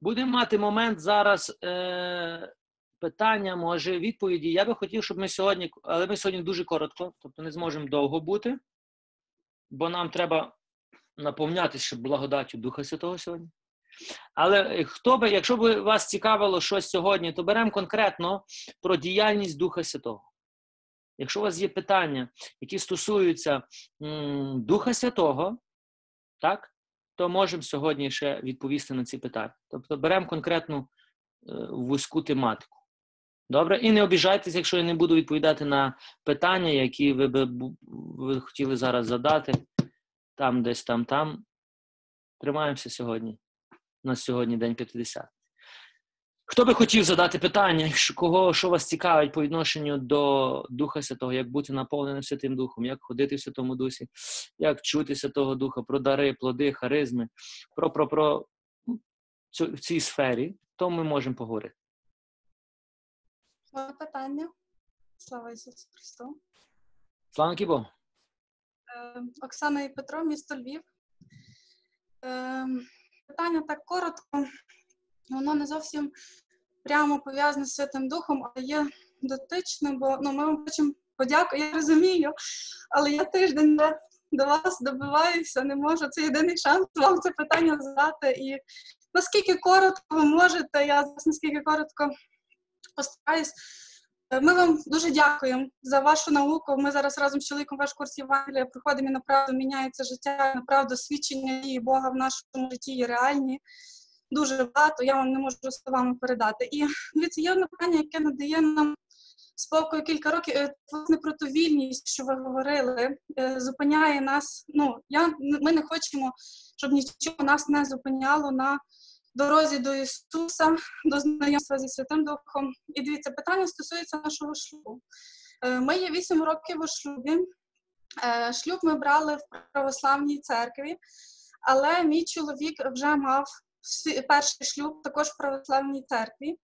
Будемо мати момент зараз е, питання, може, відповіді. Я би хотів, щоб ми сьогодні, але ми сьогодні дуже коротко, тобто не зможемо довго бути, бо нам треба наповнятися благодаттю Духа Святого сьогодні. Але е, хто би, якщо б вас цікавило щось сьогодні, то беремо конкретно про діяльність Духа Святого. Якщо у вас є питання, які стосуються м, Духа Святого, так, то можемо сьогодні ще відповісти на ці питання. Тобто беремо конкретну е, вузьку тематику. Добре? І не обіжайтеся, якщо я не буду відповідати на питання, які ви би ви хотіли зараз задати, там, десь там, там. Тримаємося сьогодні. У нас сьогодні день 50. Хто би хотів задати питання, кого що вас цікавить по відношенню до Духа Святого, як бути наповненим Святим Духом, як ходити в Святому Дусі, як чути Святого Духа, про дари, плоди, харизми, про, про, про ну, цю, в цій сфері, то ми можемо поговорити. Питання. Слава Ісусу Христу. Слава Кібо. Е, Оксана і Петро, місто Львів. Е, Питання так коротко. Воно не зовсім прямо пов'язане з Святим Духом, але є дотичним, бо ну, ми вам хочемо подякувати. Я розумію, але я тиждень до, вас добиваюся, не можу. Це єдиний шанс вам це питання задати. І наскільки коротко ви можете, я наскільки коротко постараюсь. Ми вам дуже дякуємо за вашу науку. Ми зараз разом з чоловіком ваш курс Євангелія проходимо і направду міняється життя, направду свідчення дії Бога в нашому житті є реальні. Дуже багато, я вам не можу словами передати. І дивіться, є одне питання, яке надає нам спокою кілька років. Е, Власне про ту вільність, що ви говорили, е, зупиняє нас. Ну, я, ми не хочемо, щоб нічого нас не зупиняло на дорозі до Ісуса, до знайомства зі Святим Духом. І дивіться, питання стосується нашого шлюбу. Е, Ми є 8 років у шлюбі. Шлюб ми брали в православній церкві, але мій чоловік вже мав перший шлюб також в православній церкві.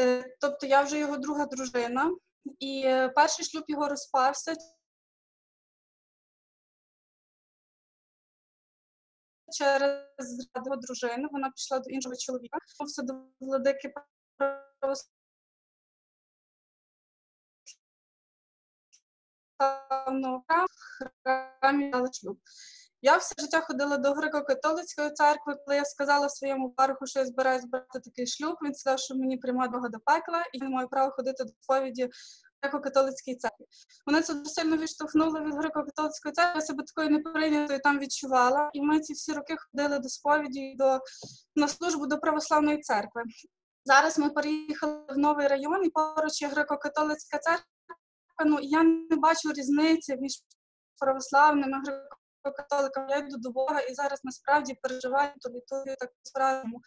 Е, Тобто я вже його друга дружина, і е, перший шлюб його розпався через зраду дружини. Вона пішла до іншого чоловіка. Все до владики православного храмі дали шлюб. Я все життя ходила до греко-католицької церкви. Коли я сказала своєму пароху, що я збираюсь брати такий шлюб, він сказав, що мені приймає Бога до пекла, і я маю права ходити до сповіді греко-католицькій церкві. Мене це дуже сильно відштовхнуло від греко-католицької церкви, я себе такою неприйнятою там відчувала. І ми ці всі роки ходили до сповіді до на службу до православної церкви. Зараз ми переїхали в новий район, і поруч є греко-католицька церква. Ну я не бачу різниці між православними греко-католиками. Я йду до Бога і зараз насправді переживаю ту літургію так по-справжньому.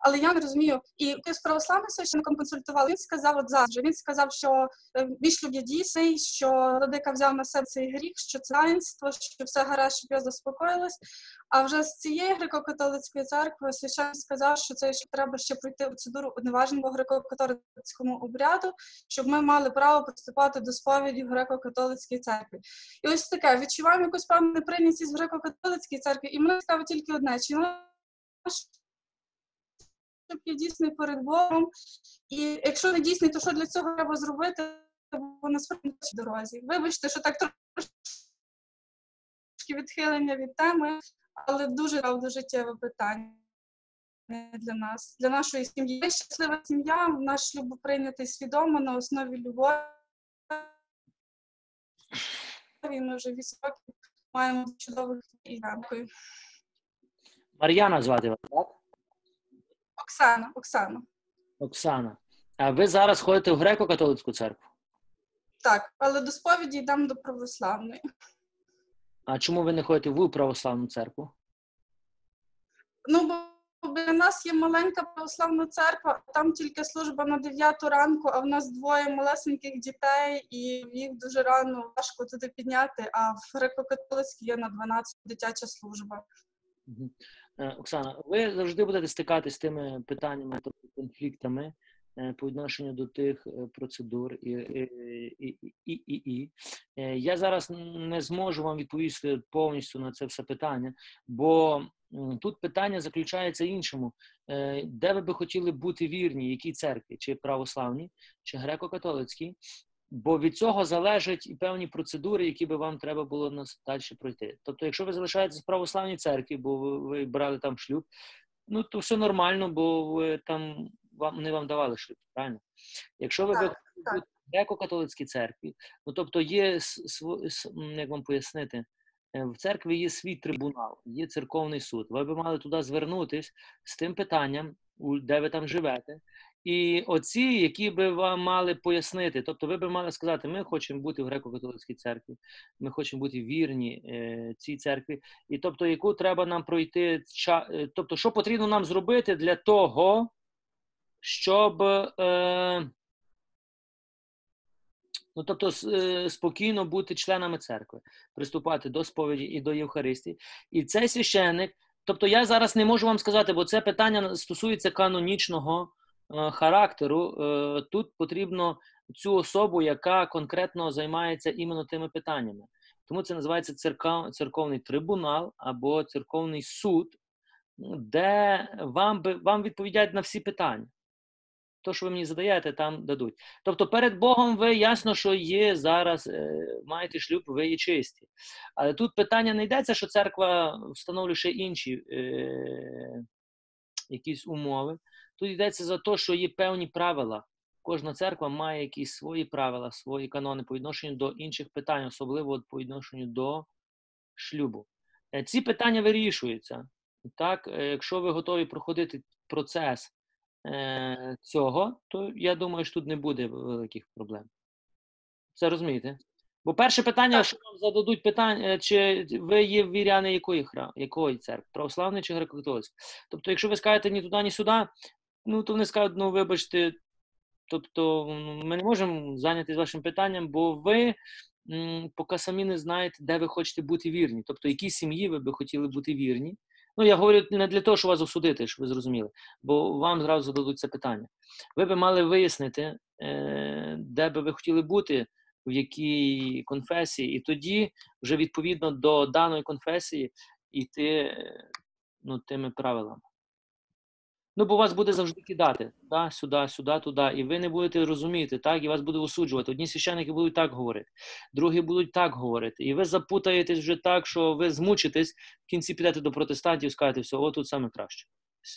Але я не розумію. І з православним священником консультували, він сказав от завжди. Він сказав, що е, мій шлюб дійсний, що Владика взяв на себе цей гріх, що це таїнство, що все гаразд, щоб я заспокоїлась. А вже з цієї греко-католицької церкви священник сказав, що це ще треба ще пройти процедуру уневаженого греко-католицькому обряду, щоб ми мали право приступати до сповіді в греко-католицькій церкві. І ось таке відчуваємо якусь певну неприйнятість в греко-католицькій церкві, і мене цікаво тільки одне: чи шлюб є дійсний перед Богом, і якщо не дійсний, то що для цього треба зробити? Бо насправді в дорозі. Вибачте, що так трошки відхилення від теми, але дуже правда життєве питання для нас, для нашої сім'ї. Щаслива сім'я, наш шлюб прийнятий свідомо на основі любові. І Ми вже 8 років маємо чудових і дякую. Мар'яна звати вас, так? Оксана, Оксана. Оксана. А ви зараз ходите в греко-католицьку церкву? Так, але до сповіді йдемо до православної. А чому ви не ходите в православну церкву? Ну, бо біля нас є маленька православна церква, там тільки служба на 9 ранку, а в нас двоє малесеньких дітей, і їх дуже рано важко туди підняти. А в греко-католицькій є на 12 дитяча служба. Е, Оксана, ви завжди будете стикатися з тими питаннями, тобто конфліктами е, по відношенню до тих е, процедур і, і, і, і, і, Я зараз не зможу вам відповісти повністю на це все питання, бо Тут питання заключається іншому. Е, Де ви би хотіли бути вірні, якій церкві, чи православній, чи греко-католицькій? Бо від цього залежать і певні процедури, які би вам треба було нас далі пройти. Тобто, якщо ви залишаєтесь в православній церкві, бо ви, брали там шлюб, ну то все нормально, бо ви там вам вони вам давали шлюб, правильно? Якщо ви Так, так. в греко-католицькій церкві, ну тобто є як вам пояснити, в церкві є свій трибунал, є церковний суд. Ви би мали туди звернутись з тим питанням, де ви там живете. І оці, які би вам мали пояснити, тобто ви би мали сказати, ми хочемо бути в греко-католицькій церкві, ми хочемо бути вірні е, цій церкві, і тобто, яку треба нам пройти ча- е, тобто, що потрібно нам зробити для того, щоб е, ну, тобто, е, спокійно бути членами церкви, приступати до сповіді і до Євхаристії. І цей священник, тобто я зараз не можу вам сказати, бо це питання стосується канонічного е, характеру. Е, тут потрібно цю особу, яка конкретно займається іменно тими питаннями. Тому це називається церков, церковний трибунал або церковний суд, де вам, вам відповідають на всі питання. То, що ви мені задаєте, там дадуть. Тобто перед Богом ви ясно, що є зараз, е, маєте шлюб, ви є чисті. Але тут питання не йдеться, що церква встановлює ще інші е, якісь умови. Тут йдеться за те, що є певні правила. Кожна церква має якісь свої правила, свої канони по відношенню до інших питань, особливо по відношенню до шлюбу. Е, Ці питання вирішуються. Так, е, якщо ви готові проходити процес е, цього, то я думаю, що тут не буде великих проблем. Це розумієте? Бо перше питання, що вам зададуть питання, чи ви є віряни якої храм, якої церкви, православної чи греко-католицької. Тобто, якщо ви скажете ні туди, ні сюди, ну то вони скажуть, ну вибачте, тобто ну, ми не можемо зайнятися вашим питанням, бо ви м, поки самі не знаєте, де ви хочете бути вірні. Тобто, якій сім'ї ви би хотіли бути вірні. Ну, я говорю не для того, щоб вас осудити, щоб ви зрозуміли, бо вам зразу зададуть це питання. Ви би мали вияснити, е, де би ви хотіли бути, в якій конфесії, і тоді вже відповідно до даної конфесії йти е, ну, тими правилами. Ну, бо вас буде завжди кидати туди, сюди, сюди, туди, і ви не будете розуміти, так, і вас буде осуджувати. Одні священники будуть так говорити, другі будуть так говорити. І ви запутаєтесь вже так, що ви змучитесь, в кінці підете до протестантів і скажете, все, о, тут саме краще.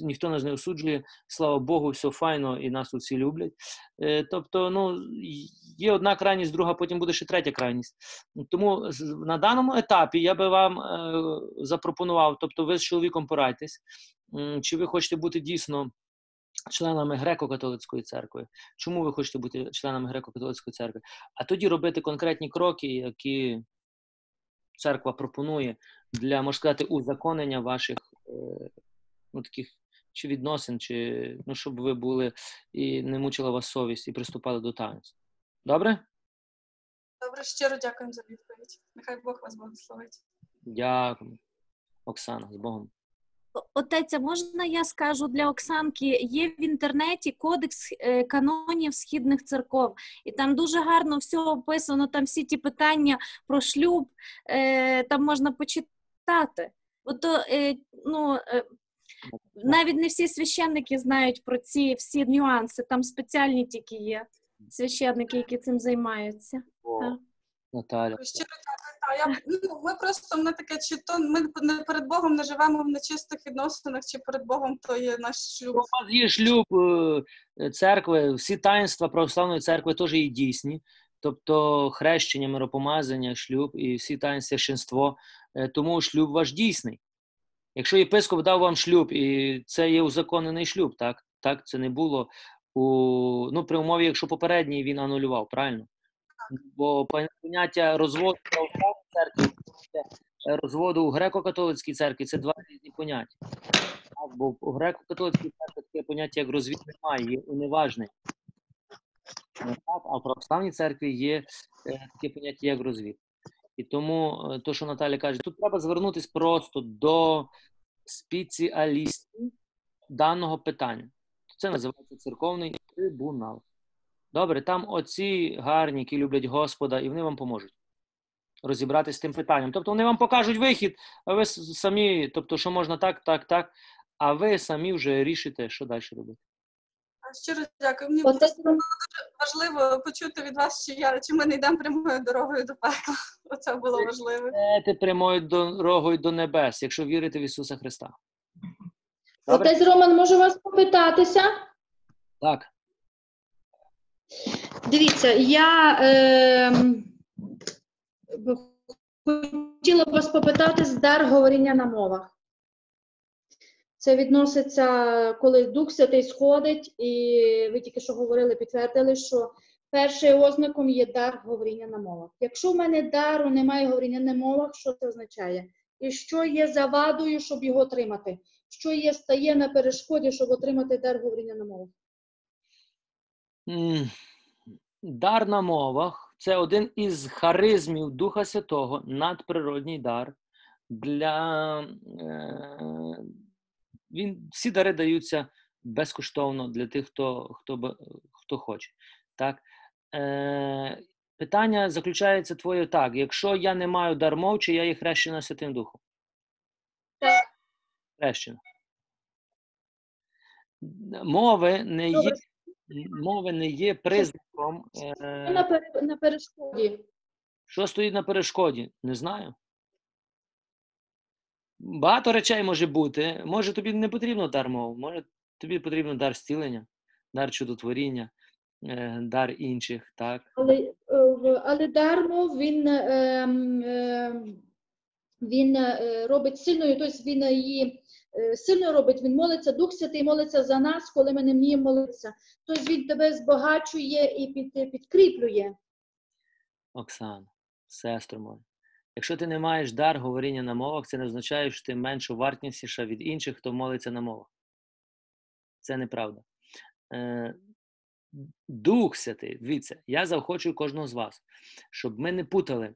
Ніхто нас не осуджує, слава Богу, все файно, і нас тут всі люблять. Е, Тобто, ну, є одна крайність, друга, потім буде ще третя крайність. Тому на даному етапі я би вам е, запропонував, тобто ви з чоловіком порадьтесь, м, чи ви хочете бути дійсно членами греко-католицької церкви. Чому ви хочете бути членами греко-католицької церкви? А тоді робити конкретні кроки, які церква пропонує для, можна сказати, узаконення ваших е, ну, таких чи відносин, чи ну, щоб ви були і не мучила вас совість і приступали до танцю. Добре? Добре, щиро дякуємо за відповідь. Нехай Бог вас благословить. Дякую. Оксана, з Богом. О- Отець, можна я скажу для Оксанки? Є в інтернеті кодекс е, канонів східних церков, і там дуже гарно все описано. Там всі ті питання про шлюб, е, там можна почитати. Бо то, е, ну, навіть не всі священники знають про ці всі нюанси. Там спеціальні тільки є священники, які цим займаються. О, Наталя. Щиро я, ну, ми просто мене таке, чи то ми не перед Богом не живемо в нечистих відносинах, чи перед Богом то є наш шлюб. У вас є шлюб е, церкви, всі таїнства православної церкви теж є дійсні. Тобто хрещення, миропомазання, шлюб і всі таїнства священство. Е, Тому шлюб ваш дійсний. Якщо єпископ дав вам шлюб, і це є узаконений шлюб, так? Так, це не було у ну, при умові, якщо попередній він анулював, правильно? Бо поняття розводу церкві, е, розводу у греко-католицькій церкві це два різні поняття. Так, бо у греко-католицькій церкві таке поняття, як розвід немає, є уневажний. Так, а в православній церкві є е, таке поняття, як розвід. І тому, е, то, що Наталя каже, тут треба звернутися просто до спеціалістів даного питання. Це називається церковний трибунал. Добре, там оці гарні, які люблять Господа, і вони вам поможуть. Розібратися з тим питанням. Тобто вони вам покажуть вихід, а ви самі, тобто, що можна так, так, так, а ви самі вже рішите, що далі робити. Щиро дякую. Мені просто Роман, важливо почути від вас, чи я чи ми не йдемо прямою дорогою до пекла. Оце було важливо. Йдете прямою дорогою до небес, якщо вірите в Ісуса Христа. Добре? отець Роман, можу вас попитатися? Так. Дивіться, я е, хотіла б вас попитати з дар говоріння на мовах. Це відноситься, коли Дух Святий сходить, і ви тільки що говорили, підтвердили, що першим ознаком є дар говоріння на мовах. Якщо в мене дару немає говоріння на мовах, що це означає? І що є завадою, щоб його отримати? Що є стає на перешкоді, щоб отримати дар говоріння на мовах? Дар на мовах це один із харизмів Духа Святого, надприродній дар. Для, е, він, всі дари даються безкоштовно для тих, хто, хто, б- хто хоче. Так? Е, питання заключається твоє так: якщо я не маю дар мов, чи я є хрещена Святим Духом? Так. Хрещена. Мови не є. Мови не є признаком. Е, на, пере- на перешкоді? що стоїть на перешкоді? Не знаю. Багато речей може бути. Може, тобі не потрібно дар мов, може, тобі потрібно дар зцілення, дар чудотворіння, е, дар інших, так? Але, е, але дармо він, е, він робить сильною, тобто він її е, сильною робить, він молиться, Дух Святий молиться за нас, коли ми не вміємо молитися. Тобто він тебе збагачує і під, підкріплює. Оксана, сестро моя. Якщо ти не маєш дар говоріння на мовах, це не означає, що ти менш вартісніша від інших, хто молиться на мовах. Це неправда. Е, Дух Святий, дивіться, я заохочую кожного з вас, щоб ми не путали.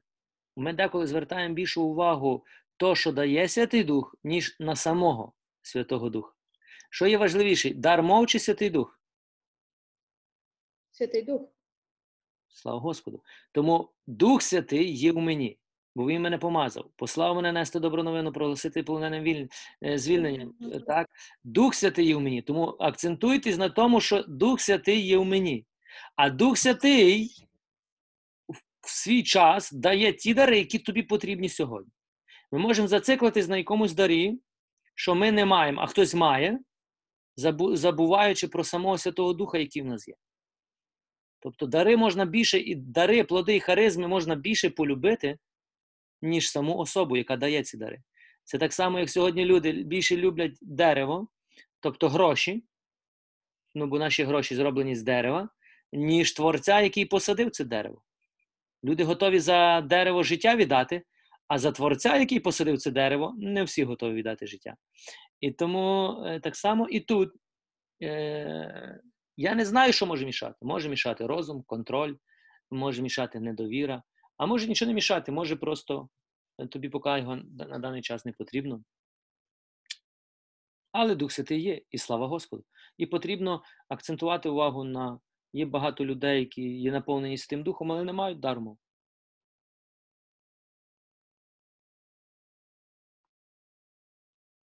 Ми деколи звертаємо більшу увагу то, що дає Святий Дух, ніж на самого Святого Духа. Що є важливіше, дар мов чи Святий Дух? Святий Дух. Слава Господу. Тому Дух Святий є у мені, бо Він мене помазав, послав мене нести добру новину, проголосити полоненим е, звільненням. е, Так? Дух Святий є у мені. Тому акцентуйтесь на тому, що Дух Святий є у мені. А Дух Святий в- в свій час дає ті дари, які тобі потрібні сьогодні. Ми можемо зациклитись на якомусь дарі, що ми не маємо, а хтось має, забуваючи про самого Святого Духа, який в нас є. Тобто дари можна більше, і дари, плоди і харизми можна більше полюбити, ніж саму особу, яка дає ці дари. Це так само, як сьогодні люди більше люблять дерево, тобто гроші, ну бо наші гроші зроблені з дерева, ніж творця, який посадив це дерево. Люди готові за дерево життя віддати, а за творця, який посадив це дерево, не всі готові віддати життя. І тому е, так само і тут. Е, я не знаю, що може мішати. Може мішати розум, контроль, може мішати недовіра, а може нічого не мішати, може просто е, тобі поки його на даний час не потрібно. Але Дух Святий є, і слава Господу. І потрібно акцентувати увагу на є багато людей, які є наповнені Святим Духом, але не мають дарму.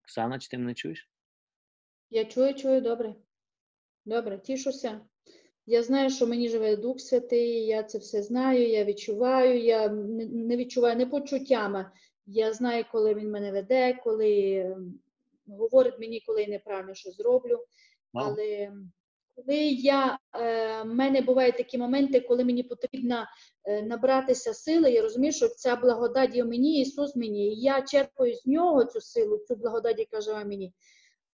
Оксана, чи ти мене чуєш? Я чую, чую, добре. Добре, тішуся. Я знаю, що мені живе Дух Святий, я це все знаю, я відчуваю, я не відчуваю не почуттями. Я знаю, коли він мене веде, коли говорить мені, коли я неправильно що зроблю. Але коли я, е, в мене бувають такі моменти, коли мені потрібно е, набратися сили, я розумію, що ця благодать є в мені, Ісус мені, і я черпаю з нього цю силу, цю благодать, яка живе в мені.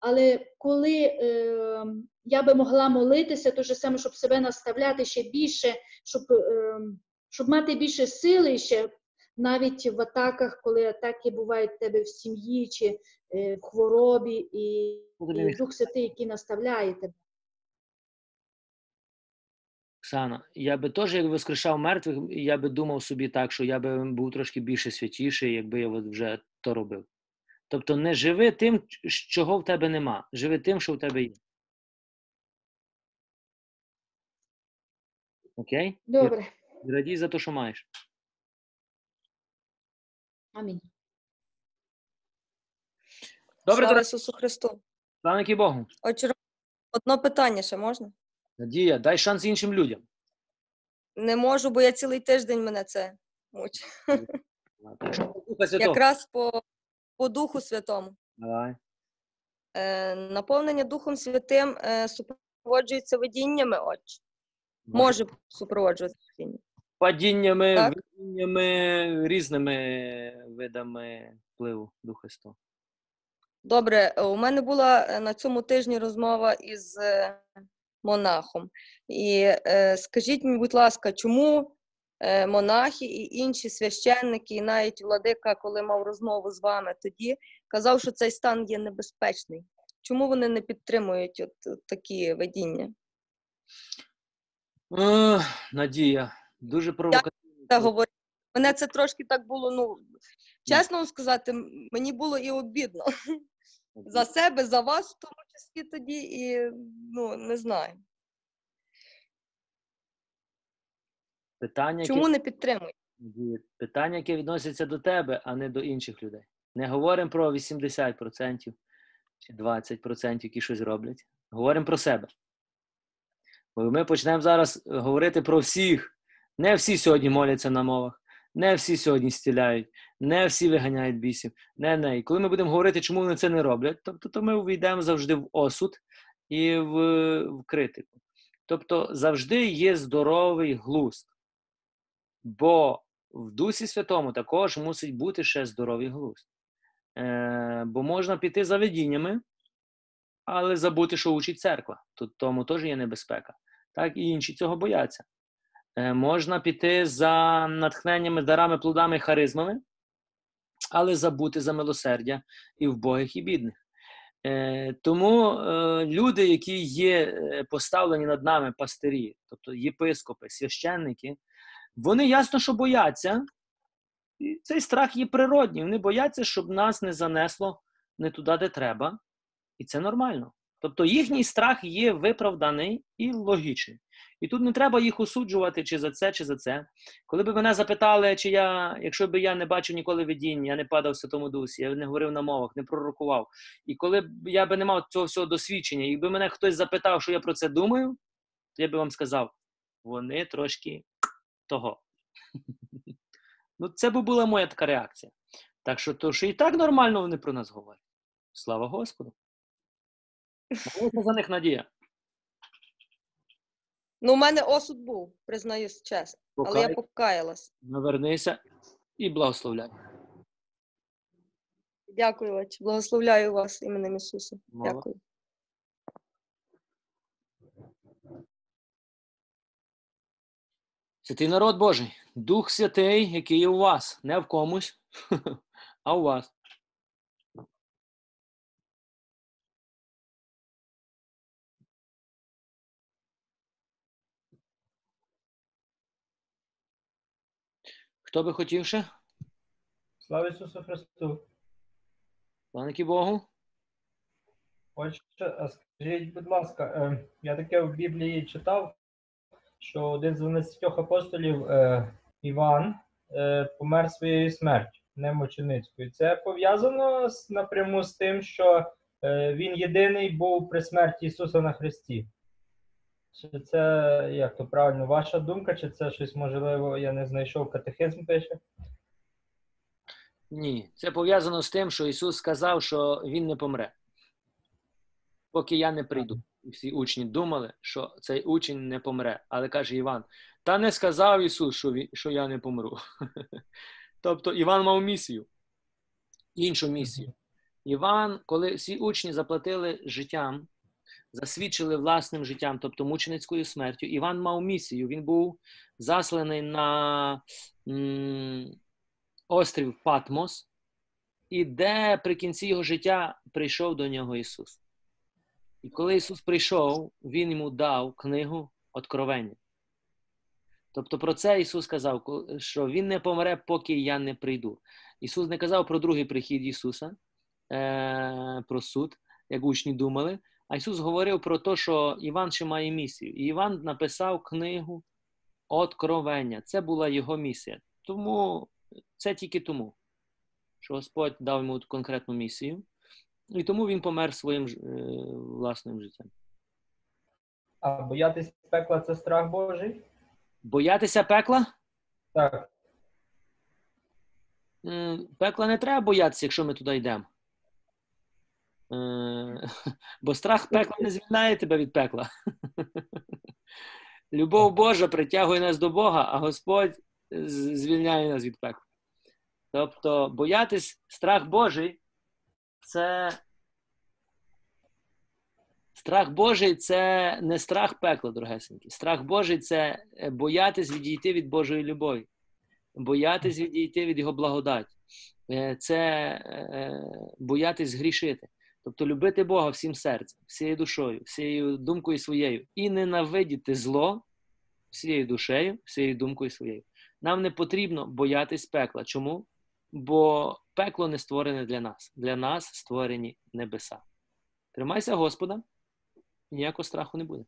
Але коли е, я би могла молитися, то же саме, щоб себе наставляти ще більше, щоб, е, щоб мати більше сили ще навіть в атаках, коли атаки бувають в тебе в сім'ї чи е, в хворобі, і, і Дух Святий, який наставляє тебе. Оксана, я би теж, як воскрешав мертвих, я би думав собі так, що я би був трошки більше святіший, якби я от вже то робив. Тобто не живи тим, чого в тебе нема. Живи тим, що в тебе є. Окей? І Добре. радій за те, що маєш. Амінь. Добре, Слава Ісусу Христу. славники Богу. Отже, одно питання ще можна? Надія, дай шанс іншим людям. Не можу, бо я цілий тиждень мене це мучить. Якраз по, по Духу Святому. Давай. Е, наповнення Духом Святим е, супроводжується видіннями, отче. Може супроводжуватися видінням. Падіннями, Так. видіннями, різними видами впливу Духа Святого. Добре, у мене була е, на цьому тижні розмова із е, монахом. І е, скажіть мені, будь ласка, чому е, монахи і інші священники, і навіть владика, коли мав розмову з вами тоді, казав, що цей стан є небезпечний. Чому вони не підтримують от, от такі видіння? Надія, дуже провокативно. Мене це трошки так було, ну чесно вам сказати, мені було і обідно за себе, за вас, в тому числі тоді, і ну не знаю. Питання, Чому яке, не підтримують? Питання, яке відноситься до тебе, а не до інших людей. Не говоримо про 80% чи 20%, які щось роблять. Говоримо про себе. Бо ми почнемо зараз говорити про всіх. Не всі сьогодні моляться на мовах, не всі сьогодні стіляють, не всі виганяють бісів. Не, не. І коли ми будемо говорити, чому вони це не роблять, тобто то ми увійдемо завжди в осуд і в, в критику. Тобто завжди є здоровий глузд. Бо в Дусі Святому також мусить бути ще здоровий глузд. Е, бо можна піти за видіннями, але забути, що учить церква. Тут тому теж є небезпека. Так і інші цього бояться. Е, можна піти за натхненнями, дарами, плодами, харизмами, але забути за милосердя і вбогих, і бідних. Е, тому е, люди, які є поставлені над нами пастирі, тобто єпископи, священники, вони ясно, що бояться, і цей страх є природній. Вони бояться, щоб нас не занесло не туди, де треба. І це нормально. Тобто їхній страх є виправданий і логічний. І тут не треба їх осуджувати чи за це, чи за це. Коли б мене запитали, чи я, якщо б я не бачив ніколи видінь, я не падав в Святому Дусі, я не говорив на мовах, не пророкував. І коли б я би не мав цього всього досвідчення, якби мене хтось запитав, що я про це думаю, то я би вам сказав: вони трошки того. Ну, це би була моя така реакція. Так що, то, що і так нормально вони про нас говорять. Слава Господу. Молися за них надія. Ну, у мене осуд був, признаюсь чесно. Але я Покай, покаялась. навернися і благословляй. Дякую, отче. Благословляю вас іменем Ісуса. Молодець. Дякую. Святий народ Божий, Дух Святий, який є у вас, не в комусь, а у вас. Хто би хотів ще? Слава Ісусу Христу! Слава Богу. Отже, скажіть, будь ласка, е, я таке в Біблії читав, що один з 12 апостолів е, Іван е, помер своєю смертю, не мученицькою. Це пов'язано напряму з тим, що він єдиний був при смерті Ісуса на Христі. Чи це як то правильно, ваша думка, чи це щось можливо, я не знайшов катехизм пише? Ні, це пов'язано з тим, що Ісус сказав, що Він не помре, поки я не прийду. І всі учні думали, що цей учень не помре. Але каже Іван: та не сказав Ісус, що, він, що я не помру. Тобто Іван мав місію, іншу місію. Іван, коли всі учні заплатили життям, засвідчили власним життям, тобто мученицькою смертю, Іван мав місію. Він був засланий на. м, острів Патмос, і де при кінці його життя прийшов до нього Ісус. І коли Ісус прийшов, Він йому дав книгу Откровення. Тобто про це Ісус сказав, що Він не помре, поки я не прийду. Ісус не казав про другий прихід Ісуса, е- про суд, як учні думали, а Ісус говорив про те, що Іван ще має місію. І Іван написав книгу Откровення. Це була його місія. Тому це тільки тому. що Господь дав йому конкретну місію, і тому він помер своїм е, власним життям. А боятись пекла це страх Божий? Боятися пекла? Так. Пекла не треба боятися, якщо ми туди йдемо. Е, Бо страх пекла не звільняє тебе від пекла. Любов Божа притягує нас до Бога, а Господь звільняє нас від пекла. Тобто, боятись страх Божий це. Страх Божий це не страх пекла, дорогесенькі. Страх Божий це е, боятись відійти від Божої любові боятись відійти від його благодаті. Е, Це е, боятись грішити. Тобто любити Бога всім серцем, всією душою, всією думкою своєю і ненавидіти зло всією душею, всією думкою своєю. Нам не потрібно боятись пекла. Чому? Бо пекло не створене для нас. Для нас створені небеса. Тримайся Господа, ніякого страху не буде.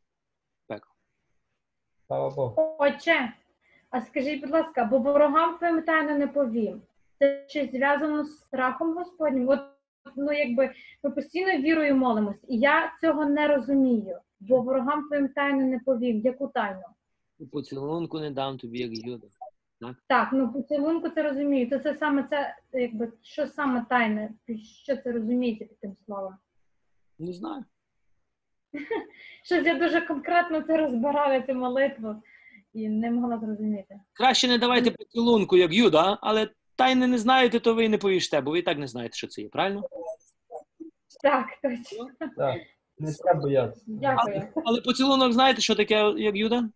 Пекло. Слава Богу. Отче, а скажіть, будь ласка, бо ворогам твоїм тайно не повім. Це щось зв'язано з страхом Господнім? От, ну, якби ми постійно вірою молимось, і я цього не розумію, бо ворогам твоїм тайно не повім. Яку тайну? Поцілунку не дам тобі, як Юда. Так, ну поцілунку це розумію. То це саме це, якби що саме тайне? Що це розумієте під тим словом? Не знаю. Щось я дуже конкретно це розбираю, цю молитву, і не могла зрозуміти. Краще не давайте поцілунку, як Юда, але тайни не знаєте, то ви і не повіжте, бо ви і так не знаєте, що це є, правильно? Так, точно. Так. Не треба боятися. Дякую. Але поцілунок знаєте, що таке, як Юда?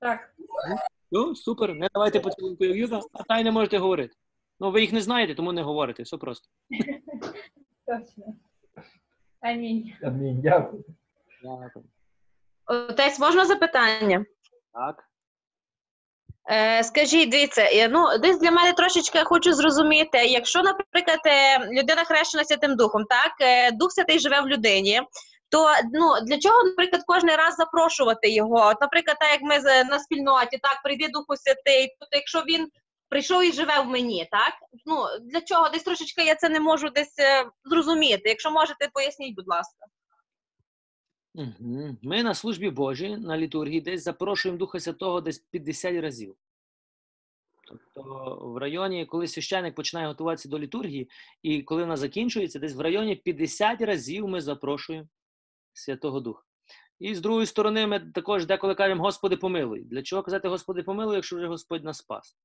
Так. Ну, супер, не давайте поцілунку, як Юда, а тайни можете говорити. Ну, ви їх не знаєте, тому не говорите, все просто. Точно. Амінь. Амінь. Дякую. Дякую. Отець, можна запитання? Так. Е, скажіть, дивіться, е, ну десь для мене трошечки хочу зрозуміти, якщо, наприклад, е, людина хрещена Святим Духом, так Дух Святий живе в людині, то ну для чого, наприклад, кожен раз запрошувати його? От, наприклад, так як ми на спільноті, так прийди Духу Святий, тобто, якщо він прийшов і живе в мені, так ну для чого десь трошечки я це не можу десь зрозуміти. Якщо можете, поясніть, будь ласка. Ми на службі Божій, на літургії, десь запрошуємо Духа Святого десь 50 разів. Тобто в районі, коли священник починає готуватися до літургії, і коли вона закінчується, десь в районі 50 разів ми запрошуємо Святого Духа. І з другої сторони, ми також деколи кажемо Господи помилуй. Для чого казати Господи помилуй, якщо вже Господь нас спас?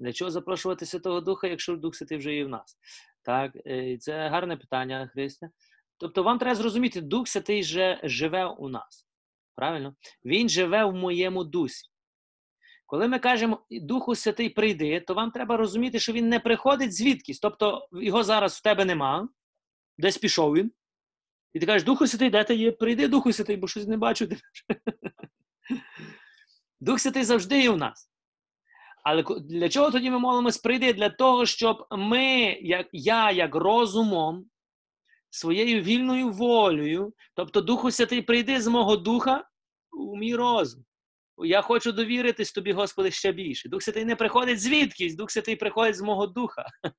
Для чого запрошувати Святого Духа, якщо Дух Святий вже є в нас? Так, е, це гарне питання, Христя. Тобто вам треба зрозуміти, Дух Святий же живе у нас. Правильно? Він живе в моєму дусі. Коли ми кажемо Духу Святий прийди, то вам треба розуміти, що він не приходить звідкись. Тобто його зараз в тебе нема, десь пішов він. І ти кажеш, Духу Святий, де ти є? Прийди, Духу Святий, бо щось не бачу. Дух Святий завжди є в нас. Але для чого тоді ми молимось прийди? Для того, щоб ми, як я, як розумом, своєю вільною волею, тобто Духу Святий, прийди з мого духа у мій розум. Я хочу довіритись тобі, Господи, ще більше. Дух Святий не приходить звідкись, Дух Святий приходить з мого духа.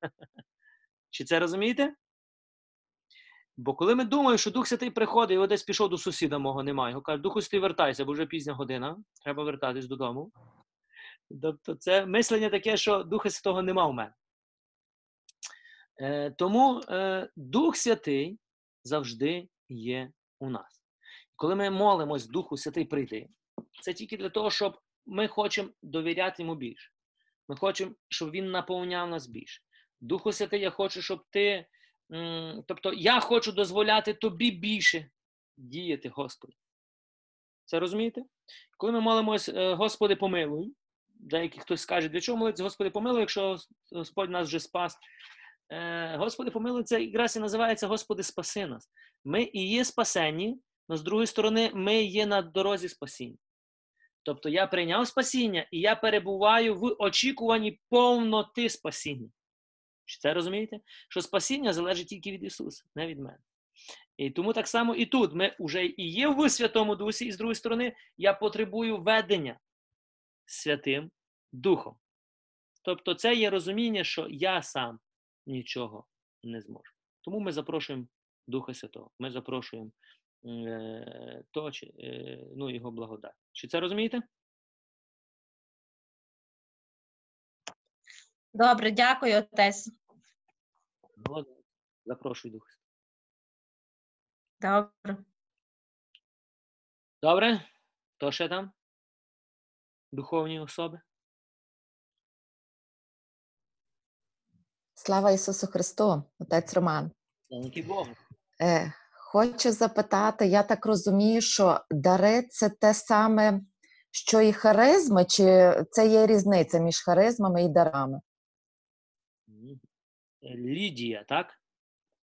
Чи це розумієте? Бо коли ми думаємо, що Дух Святий приходить, і десь пішов до сусіда мого немає, його каже, Духу Святий, вертайся, бо вже пізня година, треба вертатись додому. Тобто це мислення таке, що Духа Святого нема в мене. Е, тому е, Дух Святий завжди є у нас. Коли ми молимось Духу Святий прийти, це тільки для того, щоб ми хочемо довіряти йому більше. Ми хочемо, щоб він наповняв нас більше. Духу Святий, я хочу, щоб ти. Тобто, я хочу дозволяти тобі більше діяти, Господи. Це розумієте? Коли ми молимось, е, Господи, помилуй, деякий хтось скаже, для чого молитися, Господи, помилуй, якщо Господь нас вже спас. Е, Господи, помилуй, це якраз і називається Господи, спаси нас. Ми і є спасені, але з другої сторони, ми є на дорозі спасіння. Тобто я прийняв спасіння і я перебуваю в очікуванні повноти спасіння. Чи це розумієте? Що спасіння залежить тільки від Ісуса, не від мене. І тому так само і тут ми вже і є в Святому Дусі, і з другої сторони, я потребую ведення Святим Духом. Тобто, це є розуміння, що я сам нічого не зможемо. Тому ми запрошуємо Духа Святого. Ми запрошуємо е, то, чи, е, ну, його благодать. Чи це розумієте? Добре, дякую, отець. Запрошую Духа. Святого. Добре. Добре? Хто ще там? Духовні особи? Слава Ісусу Христу, отець Роман. Богу. Е, хочу запитати, я так розумію, що дари це те саме, що і харизми, чи це є різниця між харизмами і дарами? Лідія, так?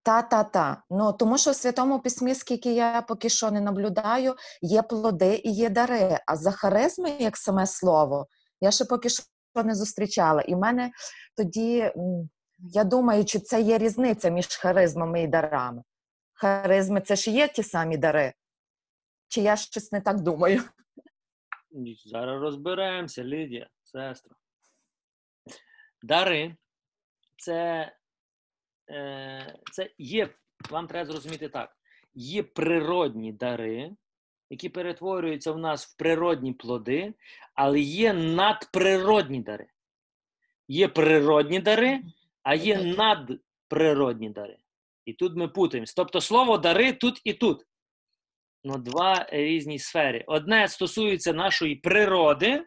Та-та-та. Ну, тому що в Святому Письмі, скільки я поки що не наблюдаю, є плоди і є дари. А за харизми, як саме слово, я ще поки що не зустрічала. І в мене тоді, я думаю, чи це є різниця між харизмами і дарами. Харизми це ж є ті самі дари. Чи я щось не так думаю? Зараз розберемося, Лідія, сестра. Дари це, е, це є, вам треба зрозуміти так: є природні дари, які перетворюються в нас в природні плоди, але є надприродні дари. Є природні дари, а є надприродні дари. І тут ми путаємось. Тобто слово дари тут і тут. Ну, два різні сфери. Одне стосується нашої природи,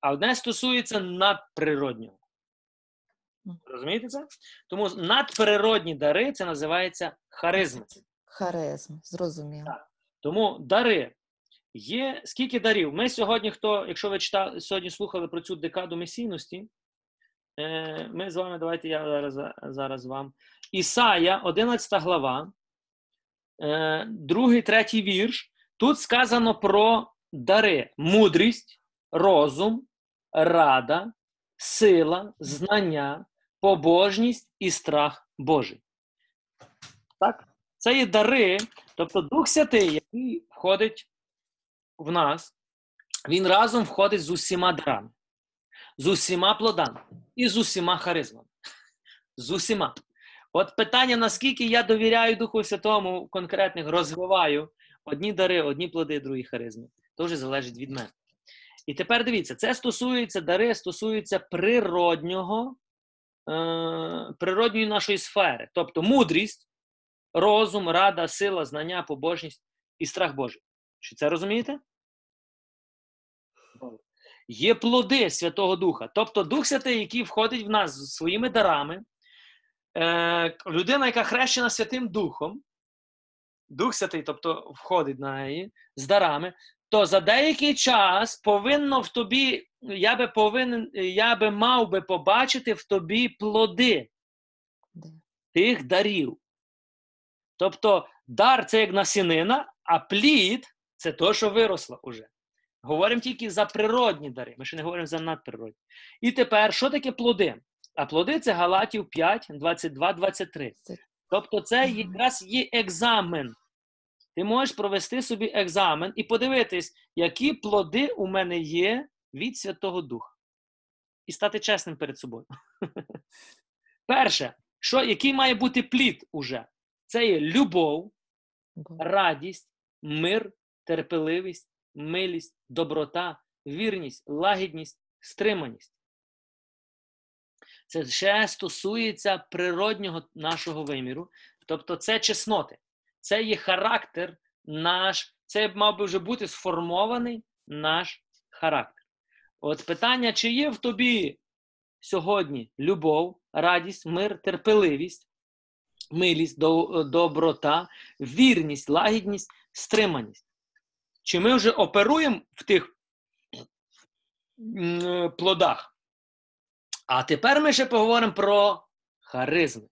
а одне стосується надприроднього. Розумієте це? Тому надприродні дари це називається харизми. Харизм, зрозуміло. Так. Тому дари. Є скільки дарів? Ми сьогодні, хто, якщо ви читали, сьогодні слухали про цю декаду месійності, е, ми з вами, давайте я зараз, зараз вам. Ісая, 11 глава, е, другий, третій вірш. Тут сказано про дари: мудрість, розум, рада, сила, знання, побожність і страх Божий. Так? Це є дари, тобто Дух Святий, який входить в нас, він разом входить з усіма дарами, з усіма плодами і з усіма харизмами. З усіма. От питання, наскільки я довіряю Духу Святому конкретних, розвиваю одні дари, одні плоди, другі харизми. То вже залежить від мене. І тепер дивіться, це стосується дари, стосується природнього, е, природньої нашої сфери, тобто мудрість, розум, рада, сила, знання, побожність і страх Божий. Чи це розумієте? Є плоди Святого Духа, тобто Дух Святий, який входить в нас з своїми дарами, е, людина, яка хрещена Святим Духом, Дух Святий, тобто входить на неї з дарами, то за деякий час повинно в тобі, я би повинен, я би мав би побачити в тобі плоди тих дарів. Тобто дар це як насінина, а плід це то, що виросло уже. Говоримо тільки за природні дари, ми ще не говоримо за надприродні. І тепер, що таке плоди? А плоди це Галатів 5, 22, 23. Тобто це якраз є екзамен. Ти можеш провести собі екзамен і подивитись, які плоди у мене є від Святого Духа. І стати чесним перед собою. Перше, що, який має бути плід уже? Це є любов, радість, мир, терпеливість, милість, доброта, вірність, лагідність, стриманість. Це ще стосується природнього нашого виміру, тобто це чесноти, це є характер наш, це мав би вже бути сформований наш характер. От питання, чи є в тобі сьогодні любов, радість, мир, терпеливість, милість, доброта, вірність, лагідність, стриманість. Чи ми вже оперуємо в тих е, плодах? А тепер ми ще поговоримо про харизми.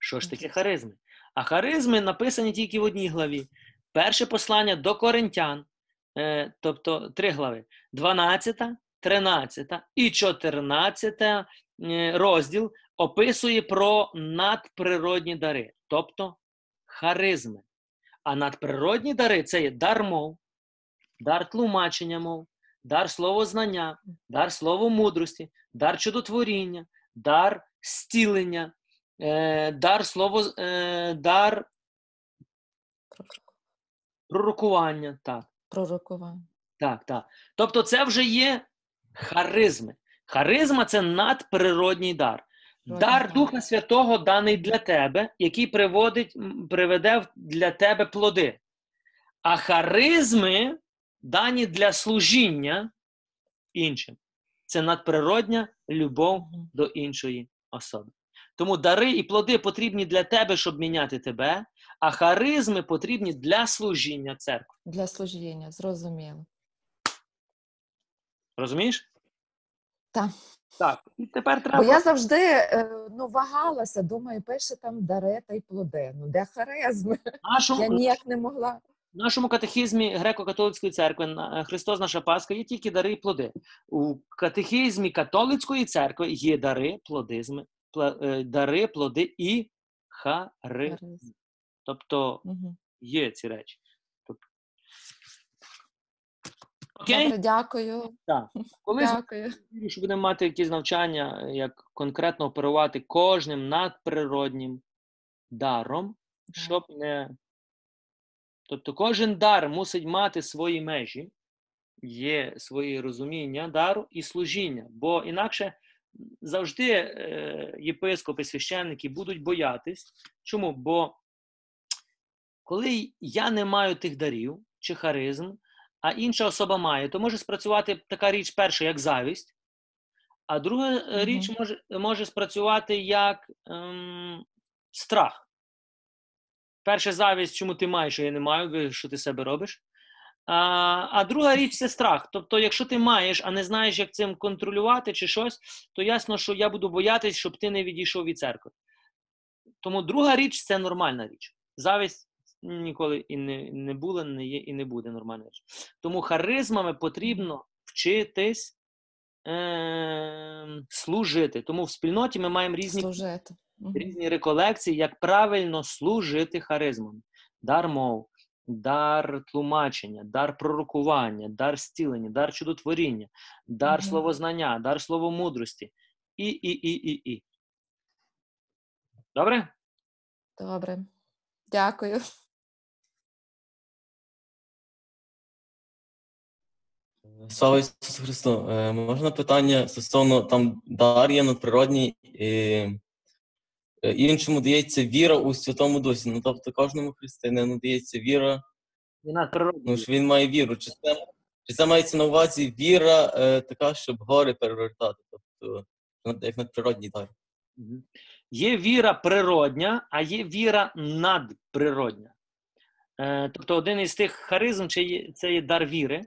Що ж таке харизми? А харизми написані тільки в одній главі. Перше послання до Коринтян, е, тобто три глави: 12, 13 і 14 е, розділ описує про надприродні дари, тобто харизми. А надприродні дари це є дар мов, дар тлумачення мов, дар словознання, дар словомудрості, дар чудотворіння, дар зцілення, Е, дар слово, е, дар пророкування. Так, Пророкування. так, так. Тобто, це вже є харизми. Харизма це надприродній дар. Дар дар. Духа Святого даний для тебе, який приводить, приведе для тебе плоди. А харизми дані для служіння іншим. Це надприродня любов до іншої особи. Тому дари і плоди потрібні для тебе, щоб міняти тебе, а харизми потрібні для служіння церкви. Для служіння, зрозуміло. Розумієш? Так. Так. І тепер Бо я завжди е, ну, вагалася, думаю, пише там даре та й плоди. Ну, де харизми? Нашому, Я ніяк не могла. В нашому катехізмі греко-католицької церкви Христос наша Пасха є тільки дари і плоди. У катехізмі католицької церкви є дари, плодизми, е, дари, плоди і харизм. Тобто є ці речі. Окей? Добре, дякую. Колись Дякую. Що будемо мати якісь навчання, як конкретно оперувати кожним надприроднім даром, щоб не. Тобто кожен дар мусить мати свої межі, є свої розуміння дару і служіння, бо інакше завжди е, єпископи, священники будуть боятись. Чому? Бо коли я не маю тих дарів чи харизм, а інша особа має, то може спрацювати така річ перша, як завість, а друга е, Мгм. річ може, може спрацювати як ем, страх. Перша завість, чому ти маєш, а я не маю, що ти себе робиш. А, а друга річ це страх. Тобто, якщо ти маєш, а не знаєш, як цим контролювати чи щось, то ясно, що я буду боятись, щоб ти не відійшов від церкви. Тому друга річ це нормальна річ. Завість ніколи і не, не була, не є і не буде нормальна річ. Тому харизмами потрібно вчитись е- служити. Тому в спільноті ми маємо різні Служити. Різні реколекції, як правильно служити харизмам. Дар мов, дар тлумачення, дар пророкування, дар зцілення, дар чудотворіння, дар Мгм. словознання, дар словомудрості. І, і, і, і, і. Добре? Добре. Дякую. Слава Ісусу Христу! Е, Можна питання стосовно там дар є надприродній, і іншому дається віра у Святому Дусі. Ну тобто кожному християнину дається віра, ну що він має віру. Чи це, чи це мається на увазі віра е, така, щоб гори перевертати? Тобто як надприродній дар. Є віра природня, а є віра надприродня. Е, тобто один із тих харизм це є, це є дар віри.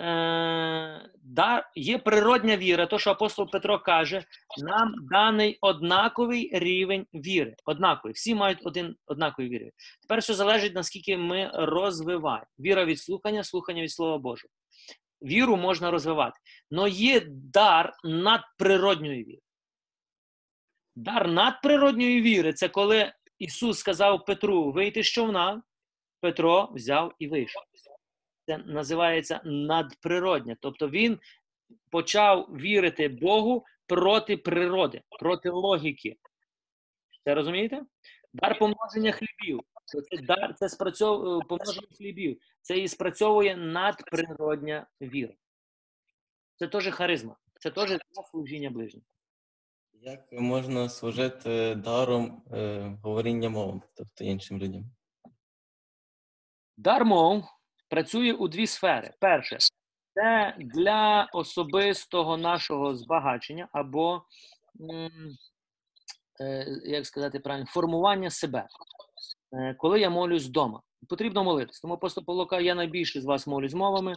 Е, дар, є природня віра, то, що апостол Петро каже, нам даний однаковий рівень віри. Однаковий. Всі мають один однаковий віри. Тепер все залежить, наскільки ми розвиваємо. Віра від слухання, слухання від Слова Божого. Віру можна розвивати. Но є дар надприродньої віри. Дар надприродньої віри це коли Ісус сказав Петру вийти з човна, Петро взяв і вийшов. Це називається надприродня. Тобто він почав вірити Богу проти природи, проти логіки. Це розумієте? Дар помноження хлібів. Це, дар, це спрацьовує помноження хлібів. Це і спрацьовує надприродня віра. Це теж харизма. Це теж служіння ближнім. Як можна служити даром е, говоріння мовами, тобто іншим людям? Дар мов працює у дві сфери. Перше, це для особистого нашого збагачення або, е, як сказати правильно, формування себе. Е, Коли я молюсь вдома, потрібно молитись. Тому апостол Павло каже, я найбільше з вас молюсь мовами,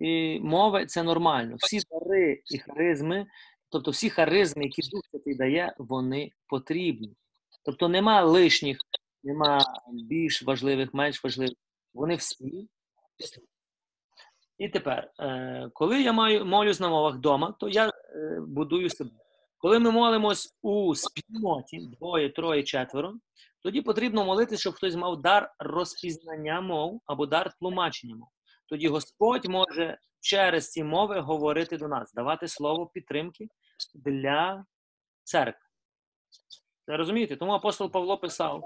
і мови це нормально. Всі дари і харизми, тобто всі харизми, які Дух Святий дає, вони потрібні. Тобто нема лишніх, нема більш важливих, менш важливих. Вони всі. І тепер, е, коли я маю молюсь на мовах вдома, то я е, будую себе. Коли ми молимось у спільноті, двоє, троє, четверо, тоді потрібно молитися, щоб хтось мав дар розпізнання мов або дар тлумачення мов. Тоді Господь може через ці мови говорити до нас, давати слово підтримки для церкви. Розумієте? Тому апостол Павло писав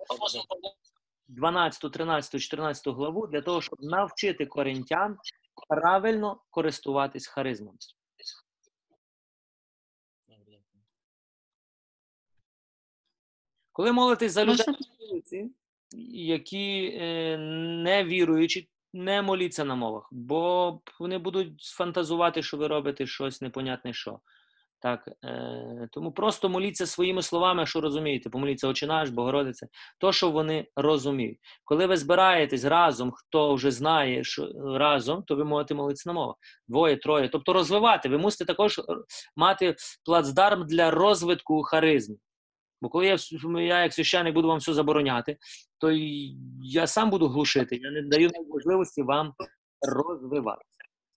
12, 13, 14 главу для того, щоб навчити коринтян правильно користуватись харизмами. Коли молитесь за людей, які е, не віруючі, не моліться на мовах, бо вони будуть фантазувати, що ви робите щось непонятне що. Так, е, тому просто моліться своїми словами, що розумієте. Помоліться Отче наш, Богородице, то, що вони розуміють. Коли ви збираєтесь разом, хто вже знає, що разом, то ви можете молитися на мовах. Двоє, троє. Тобто розвивати. Ви мусите також е, мати плацдарм для розвитку харизму. Бо коли я, я як священник буду вам все забороняти, то я сам буду глушити. Я не даю можливості вам розвиватися.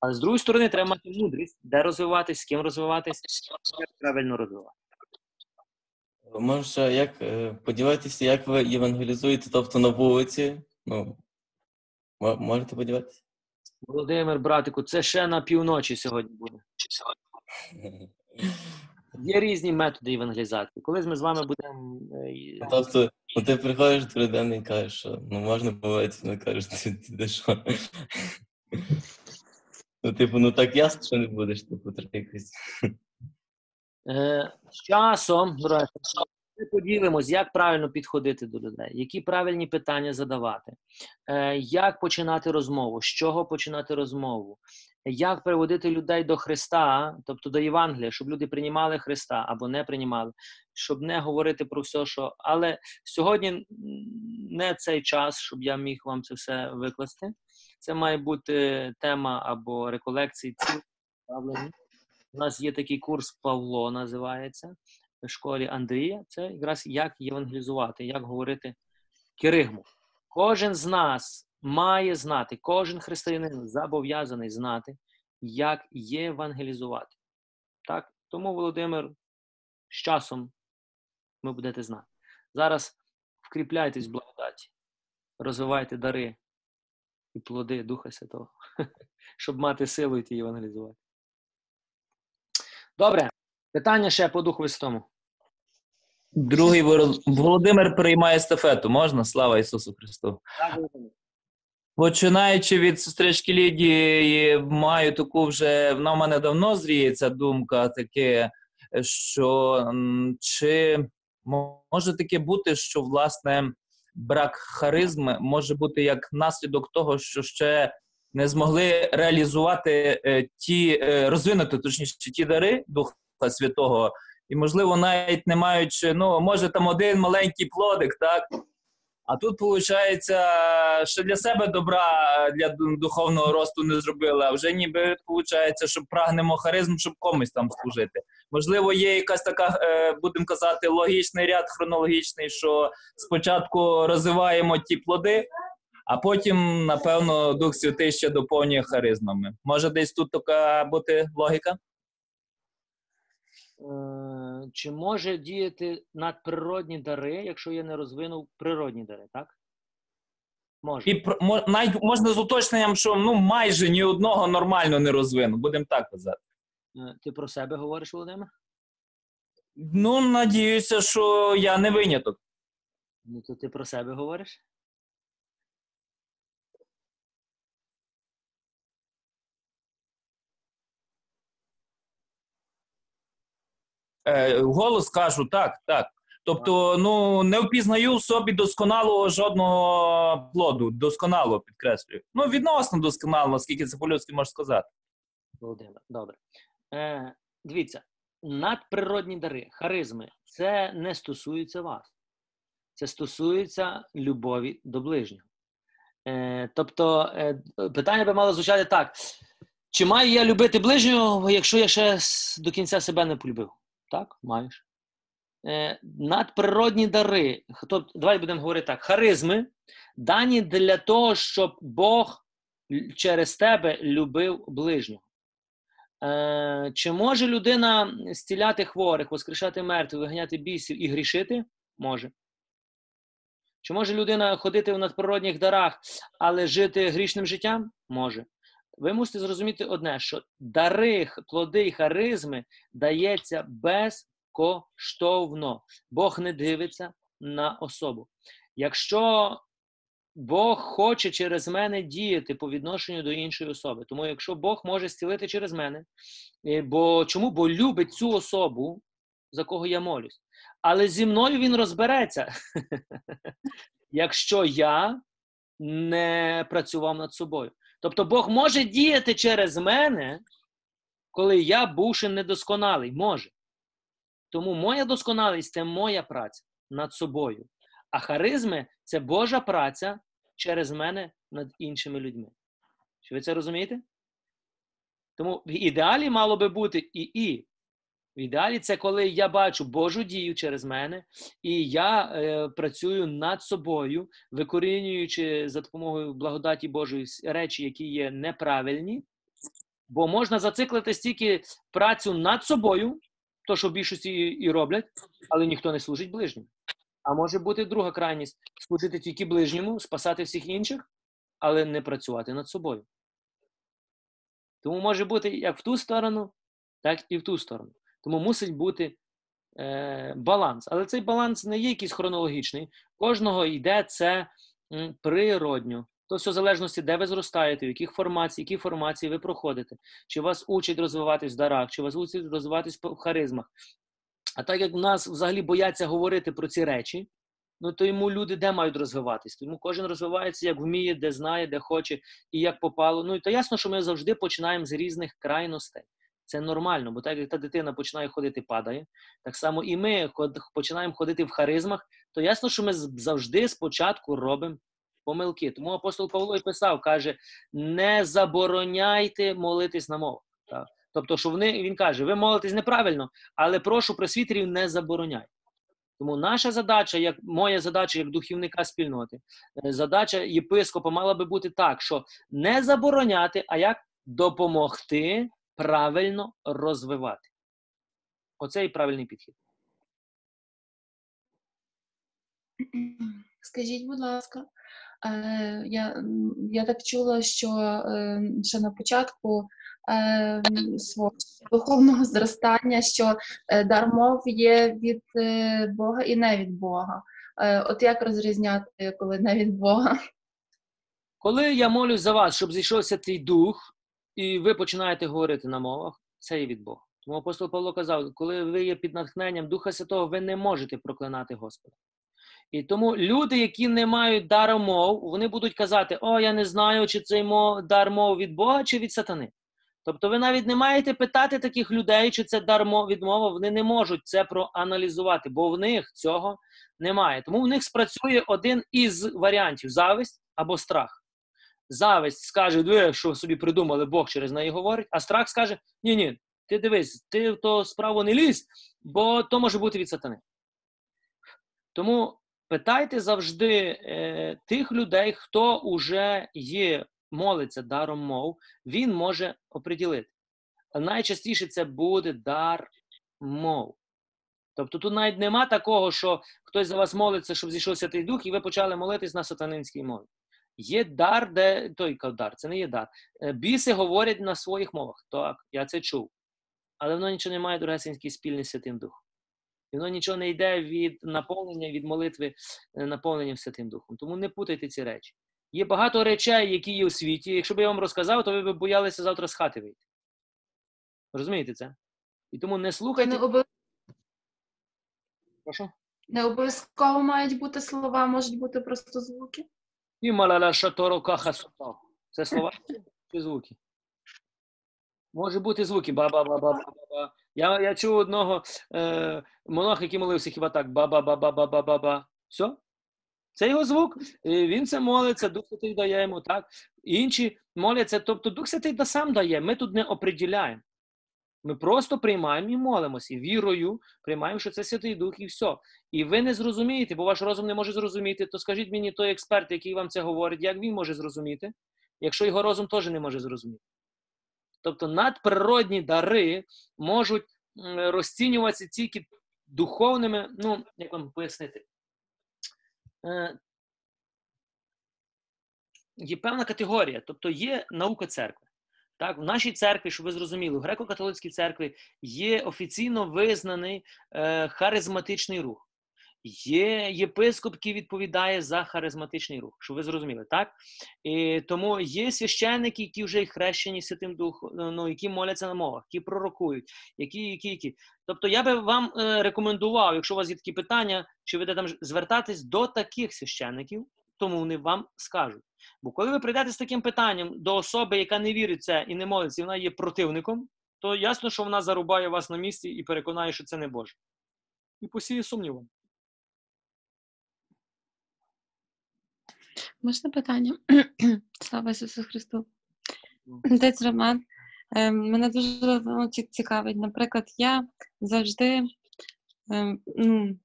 Але з другої сторони, треба мати мудрість, де розвиватись, з ким розвиватись, як правильно розвивати. Може, як е, поділитися, як ви євангелізуєте, тобто на вулиці? Ну, можете поділитися? Володимир, братику, це ще на півночі сьогодні буде. Є різні методи евангелізації. Колись ми з вами будемо. е, Тобто, ну, ти приходиш до людини і кажеш, що ну можна помолитися, вона каже, ти, ти, ти що? Ну, типу, ну так ясно, що не будеш, типу, якось. Е, з часом, брате, ми поділимось, як правильно підходити до людей, які правильні питання задавати, е, як починати розмову, з чого починати розмову, як приводити людей до Христа, тобто до Євангелія, щоб люди приймали Христа або не приймали, щоб не говорити про все, що. Але сьогодні не цей час, щоб я міг вам це все викласти. Це має бути тема або реколекції цілі. У нас є такий курс Павло називається в школі Андрія. Це якраз як євангелізувати, як говорити киригму. Кожен з нас має знати, кожен християнин зобов'язаний знати, як євангелізувати. Так? Тому, Володимир, з часом ви будете знати. Зараз вкріпляйтесь в благодаті, розвивайте дари і плоди Духа Святого, щоб мати силу йти євангелізувати. Добре, питання ще по Духу Святому. Другий Володимир приймає естафету. Можна? Слава Ісусу Христу. Так, Володимир. Починаючи від сестрички Лідії, маю таку вже вона в мене давно зріє ця думка, таке, що чи може таке бути, що власне брак харизми може бути як наслідок того, що ще не змогли реалізувати е, ті, е, розвинути точніше ті дари Духа Святого, і можливо навіть не маючи, ну може там один маленький плодик, так. А тут, виходить, що для себе добра для духовного росту не зробили, а вже ніби виходить, що прагнемо харизм, щоб комусь там служити. Можливо, є якась така, е, будемо казати, логічний ряд хронологічний, що спочатку розвиваємо ті плоди, а потім, напевно, Дух Святий ще доповнює харизмами. Може, десь тут така бути логіка? Е, Чи може діяти надприродні дари, якщо я не розвинув природні дари, так? Може. І можна з уточненням, що ну майже ні одного нормально не розвинув, будемо так казати. Е, Ти про себе говориш, Володимир? Ну, надіюся, що я не виняток. Ну, то ти про себе говориш? Е, голос кажу, так, так. Тобто, ну не впізнаю в собі досконалого жодного плоду, досконало підкреслюю. Ну, відносно досконало, наскільки це по-людськи можна сказати. Володимир, добре. Е, дивіться, надприродні дари, харизми, це не стосується вас. Це стосується любові до ближнього. Е, тобто, е, питання би мало звучати так: чи маю я любити ближнього, якщо я ще до кінця себе не полюбив? Так, маєш. Е, надприродні дари. Тобто, давай будемо говорити так: харизми дані для того, щоб Бог через тебе любив ближнього. Е, чи може людина стіляти хворих, воскрешати мертвих, виганяти бісів і грішити? Може. Чи може людина ходити в надприродних дарах, але жити грішним життям? Може. Ви мусите зрозуміти одне, що дари, плоди і харизми дається безкоштовно. Бог не дивиться на особу. Якщо Бог хоче через мене діяти по відношенню до іншої особи. Тому якщо Бог може зцілити через мене, е, бо чому? Бо любить цю особу, за кого я молюсь. Але зі мною він розбереться, якщо я не працював над собою. Тобто Бог може діяти через мене, коли я бувши недосконалий, може. Тому моя досконалість це моя праця над собою. А харизми це Божа праця через мене над іншими людьми. Чи ви це розумієте? Тому в ідеалі мало би бути і і. В ідеалі це коли я бачу Божу дію через мене, і я е, працюю над собою, викорінюючи за допомогою благодаті Божої речі, які є неправильні. Бо можна зациклити стільки працю над собою, то що в більшості і- роблять, але ніхто не служить ближнім. А може бути друга крайність служити тільки ближньому, спасати всіх інших, але не працювати над собою. Тому може бути як в ту сторону, так і в ту сторону. Тому мусить бути е, баланс. Але цей баланс не є якийсь хронологічний. Кожного йде це м, природньо. То все в залежності, де ви зростаєте, в яких формацій, які формації ви проходите, чи вас учать розвиватись в дарах, чи вас учать розвиватись в харизмах. А так як в нас взагалі бояться говорити про ці речі, ну то йому люди де мають розвиватись? Тому кожен розвивається як вміє, де знає, де хоче і як попало. Ну і то ясно, що ми завжди починаємо з різних крайностей. Це нормально, бо так як та дитина починає ходити, падає. Так само і ми починаємо ходити в харизмах, то ясно, що ми завжди спочатку робимо помилки. Тому апостол Павло і писав, каже: не забороняйте молитись на мовах. Тобто, що вони, він каже, ви молитесь неправильно, але прошу просвітерів не забороняйте. Тому наша задача, як моя задача як духівника спільноти, е, задача єпископа мала би бути так, що не забороняти, а як допомогти правильно розвивати. Оце і правильний підхід. Скажіть, будь ласка, е, я, я так чула, що е, ще на початку свого духовного зростання, що е, дар мов є від е, Бога і не від Бога. Е, От як розрізняти, коли не від Бога? Коли я молюсь за вас, щоб зійшовся твій дух, і ви починаєте говорити на мовах, це є від Бога. Тому апостол Павло казав, коли ви є під натхненням Духа Святого, ви не можете проклинати Господа. І тому люди, які не мають дару мов, вони будуть казати: О, я не знаю, чи цей дар мов від Бога, чи від сатани. Тобто ви навіть не маєте питати таких людей, чи це дар мов від мова, вони не можуть це проаналізувати, бо в них цього немає. Тому в них спрацює один із варіантів: зависть або страх. Зависть скаже, ви що собі придумали, Бог через неї говорить, а страх скаже: ні, ні, ти дивись, ти в ту справу не лізь, бо то може бути від сатани. Тому питайте завжди е, тих людей, хто уже є, молиться даром мов, він може оприділити. Найчастіше це буде дар мов. Тобто тут навіть нема такого, що хтось за вас молиться, щоб зійшов Святий Дух, і ви почали молитись на сатанинській мові. Є дар, де той дар, це не є дар. Е, Біси говорять на своїх мовах. Так, я це чув. Але воно нічого не має дорогесенький спільний Святим Духом. І воно нічого не йде від наповнення, від молитви е, наповненням Святим Духом. Тому не путайте ці речі. Є багато речей, які є у світі. Якщо б я вам розказав, то ви б боялися завтра з хати вийти. Розумієте це? І тому не слухайте. Не, обов... Прошу. не обов'язково мають бути слова, можуть бути просто звуки. І малала шаторо каха. Це слова чи звуки? Може бути звуки. Ба-ба-ба-ба-ба-ба. Я, я чув одного е, монаха, який молився хіба так. Ба-ба-ба-ба-ба-ба-ба. Все? Це його звук. Він це молиться, Дух Святий дає йому, так? Інші моляться, тобто Дух Святий сам дає. Ми тут не оприділяємо. Ми просто приймаємо і молимося, і вірою приймаємо, що це Святий Дух, і все. І ви не зрозумієте, бо ваш розум не може зрозуміти, то скажіть мені той експерт, який вам це говорить, як він може зрозуміти, якщо його розум теж не може зрозуміти. Тобто надприродні дари можуть розцінюватися тільки духовними, ну, як вам пояснити, є певна категорія, тобто є наука церкви. Так, в нашій церкві, щоб ви зрозуміли, в греко-католицькій церкві є офіційно визнаний е, харизматичний рух. Є єпископ, який відповідає за харизматичний рух, щоб ви зрозуміли, так? І тому є священники, які вже хрещені Святим Духом, ну, які моляться на мовах, які пророкують, які, які, які. Тобто я би вам е, рекомендував, якщо у вас є такі питання, чи ви там звертатись до таких священників, тому вони вам скажуть. Бо коли ви прийдете з таким питанням до особи, яка не вірить це і не молиться, і вона є противником, то ясно, що вона зарубає вас на місці і переконає, що це не Боже. І посіє сумнівом. Можна питання? Слава Ісусу Христу. Отець Роман, е, мене дуже ну, цікавить. Наприклад, я завжди е, ну,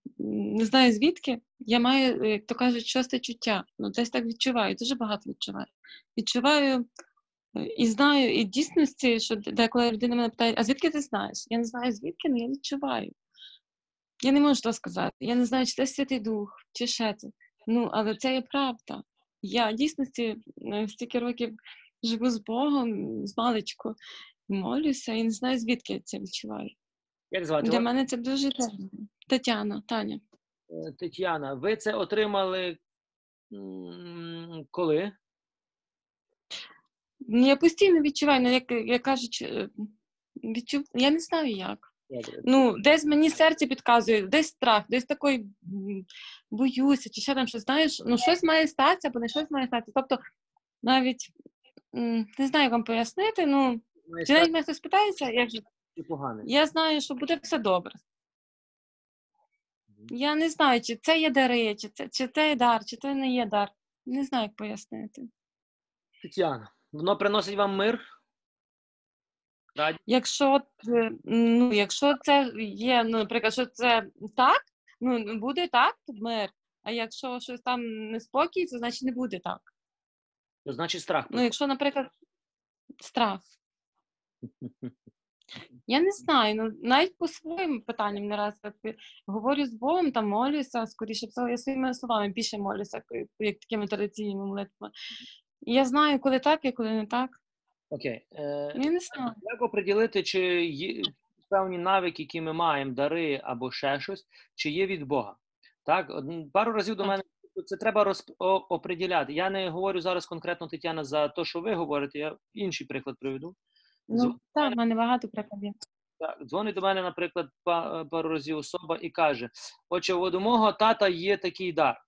не знаю звідки, я маю, як то кажуть, шосте чуття. Ну, десь так відчуваю, дуже багато відчуваю. Відчуваю е, і знаю, і в дійсності, що деколи людина мене питає, а звідки ти знаєш? Я не знаю звідки, але я відчуваю. Я не можу то сказати. Я не знаю, чи це Святий Дух, чи ще це. Ну, але це є правда. Я дійсності е, стільки років живу з Богом, з маличку, молюся і не знаю, звідки я це відчуваю. Як звати Для мене це дуже. Тетяна, Таня. Е, Тетяна, ви це отримали коли? Ну, Я постійно відчуваю, ну, як, як кажуть, е, відчув... я не знаю як. Ну, десь мені серце підказує, десь страх, десь такий боюся, чи ще там щось, знаєш, ну щось має статися, або не щось має статися. Тобто навіть не знаю, як вам пояснити, ну, чи навіть мене хтось питається, як же. Я знаю, що буде все добре. Я не знаю, чи це є дари, чи це, чи це є дар, чи це не є дар. Не знаю, як пояснити. Тетяна, воно приносить вам мир? Якщо, е, ну, якщо це є, ну, наприклад, що це так, ну, буде так, то мир. А якщо щось там неспокій, то значить не буде так. То значить страх. Ну, якщо, наприклад, страх. Я не знаю, ну навіть по своїм питанням не раз так е, говорю з Богом, там молюся, скоріше всього, я своїми словами більше молюся, як- як такими традиційними молитвами. І я знаю, коли так і коли не так. Окей. Е, Я не знаю. Як оприділити, чи є певні навики, які ми маємо, дари або ще щось, чи є від Бога? Так, пару разів до мене це треба розп... оприділяти. Я не говорю зараз конкретно Тетяна за те, що ви говорите. Я інший приклад приведу. Ну, так, в мене багато прикладів. Так, дзвонить до мене, наприклад, па- пару разів особа і каже: Отже, от у мого тата є такий дар.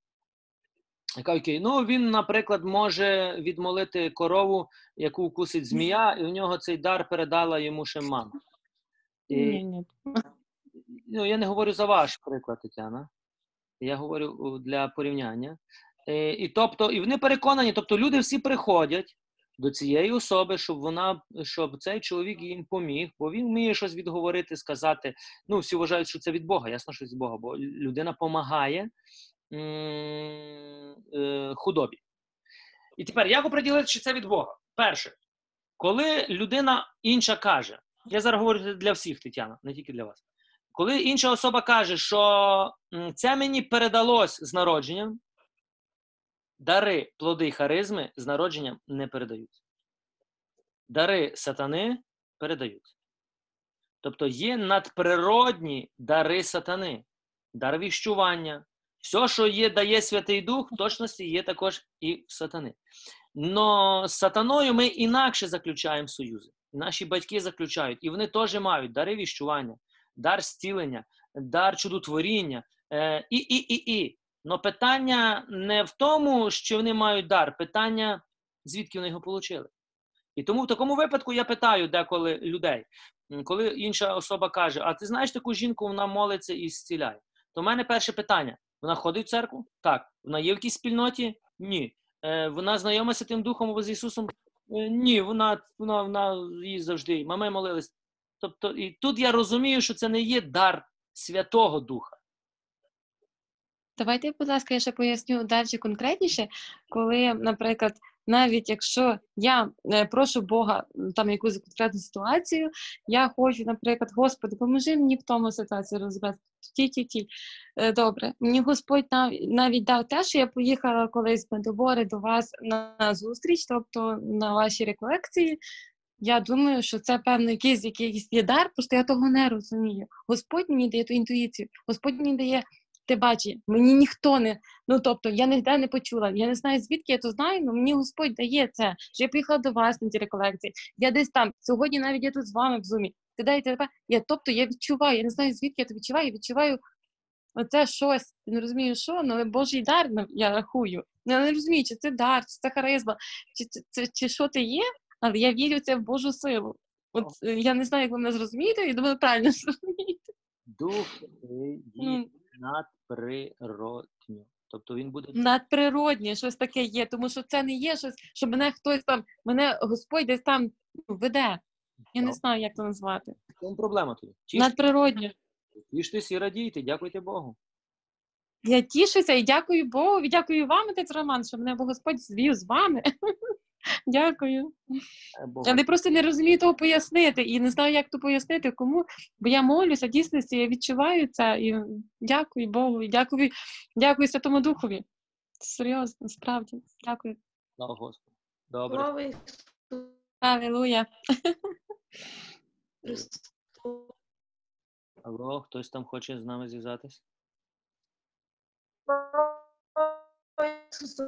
Окей, ну він, наприклад, може відмолити корову, яку вкусить змія, і у нього цей дар передала йому ще мама. І, ну, я не говорю за ваш приклад, Тетяна. Я говорю для порівняння. Е, і тобто, і вони переконані, тобто люди всі приходять до цієї особи, щоб вона, щоб цей чоловік їм поміг, бо він вміє щось відговорити, сказати. Ну, всі вважають, що це від Бога, ясно, що це від Бога, бо людина допомагає е, худобі. І тепер як оприділити, чи це від Бога? Перше, коли людина інша каже, я зараз говорю для всіх, Тетяна, не тільки для вас. Коли інша особа каже, що це мені передалось з народженням, дари, плоди й харизми з народженням не передаються. Дари сатани передаються. Тобто є надприродні дари сатани, дар віщування. Все, що є, дає Святий Дух, в точності є також і в сатани. Но з сатаною ми інакше заключаємо союзи. Наші батьки заключають, і вони теж мають дари віщування, дар зцілення, дар чудотворіння е, і, і, і, і. Но питання не в тому, що вони мають дар, питання, звідки вони його отримали. І тому в такому випадку я питаю деколи людей, коли інша особа каже: А ти знаєш таку жінку, вона молиться і зціляє. То в мене перше питання: вона ходить в церкву? Так. Вона є в якійсь спільноті? Ні. Е, вона знайома тим духом або з Ісусом? Е, ні, вона, вона, вона її завжди. Мами молились. Тобто, і тут я розумію, що це не є дар Святого Духа. Давайте, будь ласка, я ще поясню далі конкретніше, коли, наприклад, навіть якщо я е, прошу Бога там якусь конкретну ситуацію, я хочу, наприклад, Господи, поможи мені в тому ситуації розібрати. Ті, ті, ті. Е, Добре, мені Господь нав- навіть дав те, що я поїхала колись Медобори до вас на зустріч, тобто на ваші реколекції. я думаю, що це певно якийсь якийсь є дар, просто я того не розумію. Господь мені дає ту інтуїцію, Господь мені дає те бачення. Мені ніхто не. Ну тобто я ніде не почула. Я не знаю, звідки я то знаю, але мені Господь дає це. Що я приїхала до вас на ці реколекції. Я десь там. Сьогодні навіть я тут з вами в зумі. Ти дайте тебе. Я тобто я відчуваю, я не знаю, звідки я це відчуваю, я відчуваю оце щось. Я не розумію, що, але Божий дар я рахую. Ну, Я не розумію, чи це дар, чи це харизма, чи, чи, чи, чи що це є, але я вірю в це в Божу силу. От е, я не знаю, як ви мене зрозумієте, я думаю, правильно зрозумієте. Дух Святий Ну. Надприродньо. Тобто він буде Надприроднє, щось таке є, тому що це не є щось, що мене хтось там, мене Господь десь там ну, веде. Я не Ну. знаю, як це назвати. В чому проблема тоді? Чисто Надприроднє. тіштесь і радійте, дякуйте Богу. Я тішуся і дякую Богу, і дякую вам, отець Роман, що мене Господь звів з вами. Дякую. Е, Богу. Я не просто не розумію того пояснити і не знаю, як то пояснити, кому. Бо я молюся, дійсності, я відчуваю це і дякую Богу, і дякую, дякую Святому Духові. Серйозно, справді. Дякую. Слава Господу. Добре. Слава Ісусу Алілуя. Алло, хтось там хоче з нами зв'язатись? Слава Ісусу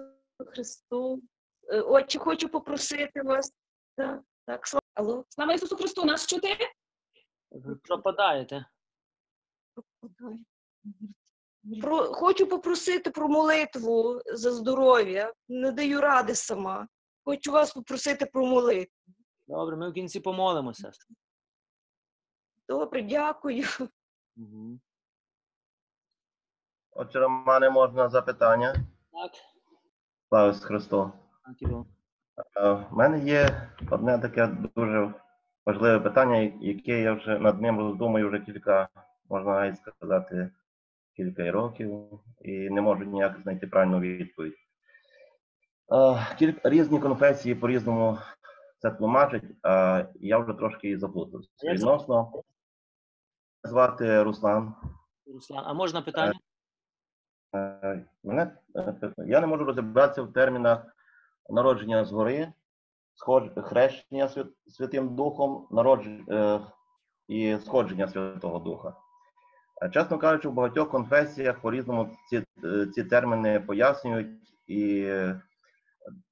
Христу. Е, Отче, хочу попросити вас. Так, так, слава. Алло. Слава Ісусу Христу, нас чути? Ви пропадаєте. Про, хочу попросити про молитву за здоров'я. Не даю ради сама. Хочу вас попросити про молитву. Добре, ми в кінці помолимося. Добре, дякую. Угу. Отче Романе, можна запитання? Так, Слава Ісусу Христу. Іван. Е, В мене є одне таке дуже важливе питання, яке я вже над ним роздумую вже кілька, можна навіть сказати, кілька років, і не можу ніяк знайти правильну відповідь. Е, різні конфесії по-різному це тлумачать, а я вже трошки заплутався. Відносно звати Руслан. Руслан, а можна питання? Е, Мене, я не можу розібратися в термінах народження згори, хрещення Святим Духом, народж... е, і сходження Святого Духа. Е, Чесно кажучи, в багатьох конфесіях по-різному ці, е, ці терміни пояснюють, і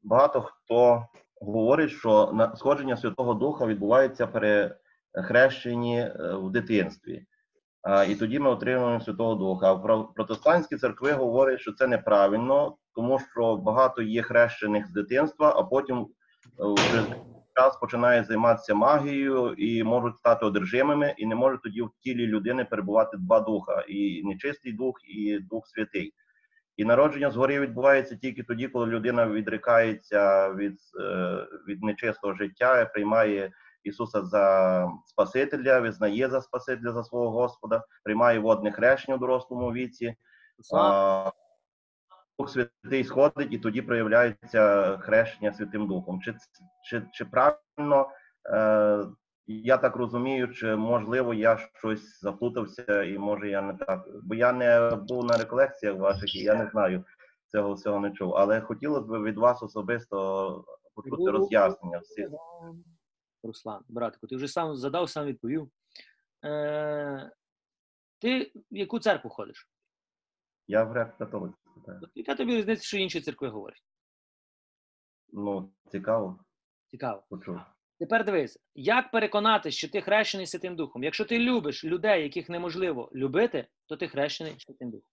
багато хто говорить, що сходження Святого Духа відбувається при хрещенні в дитинстві. І тоді ми отримуємо Святого Духа. А про- протестантські церкви говорять, що це неправильно, тому що багато є хрещених з дитинства, а потім е, через час починають займатися магією і можуть стати одержимими, і не можуть тоді в тілі людини перебувати два духа: і нечистий дух, і Дух Святий. І народження згори відбувається тільки тоді, коли людина відрікається від, е, від нечистого життя, приймає Ісуса за Спасителя, визнає за Спасителя за свого Господа, приймає водне хрещення в дорослому віці. А, Дух Святий сходить, і тоді проявляється хрещення Святим Духом. Чи, чи, чи правильно е, я так розумію, чи можливо я щось заплутався, і може я не так. Бо я не був на реколекціях ваших, і я не знаю цього всього не чув. Але хотілося б від вас особисто почути роз'яснення всіх. Руслан, братику, ти вже сам задав, сам відповів. Е, ти в яку церкву ходиш? Я в греко-католицьку. так. Яка тобі різниця, що інші церкви говорять? Ну, цікаво. Цікаво. Почув. Тепер дивись, як переконатися, що ти хрещений Святим Духом? Якщо ти любиш людей, яких неможливо любити, то ти хрещений Святим Духом.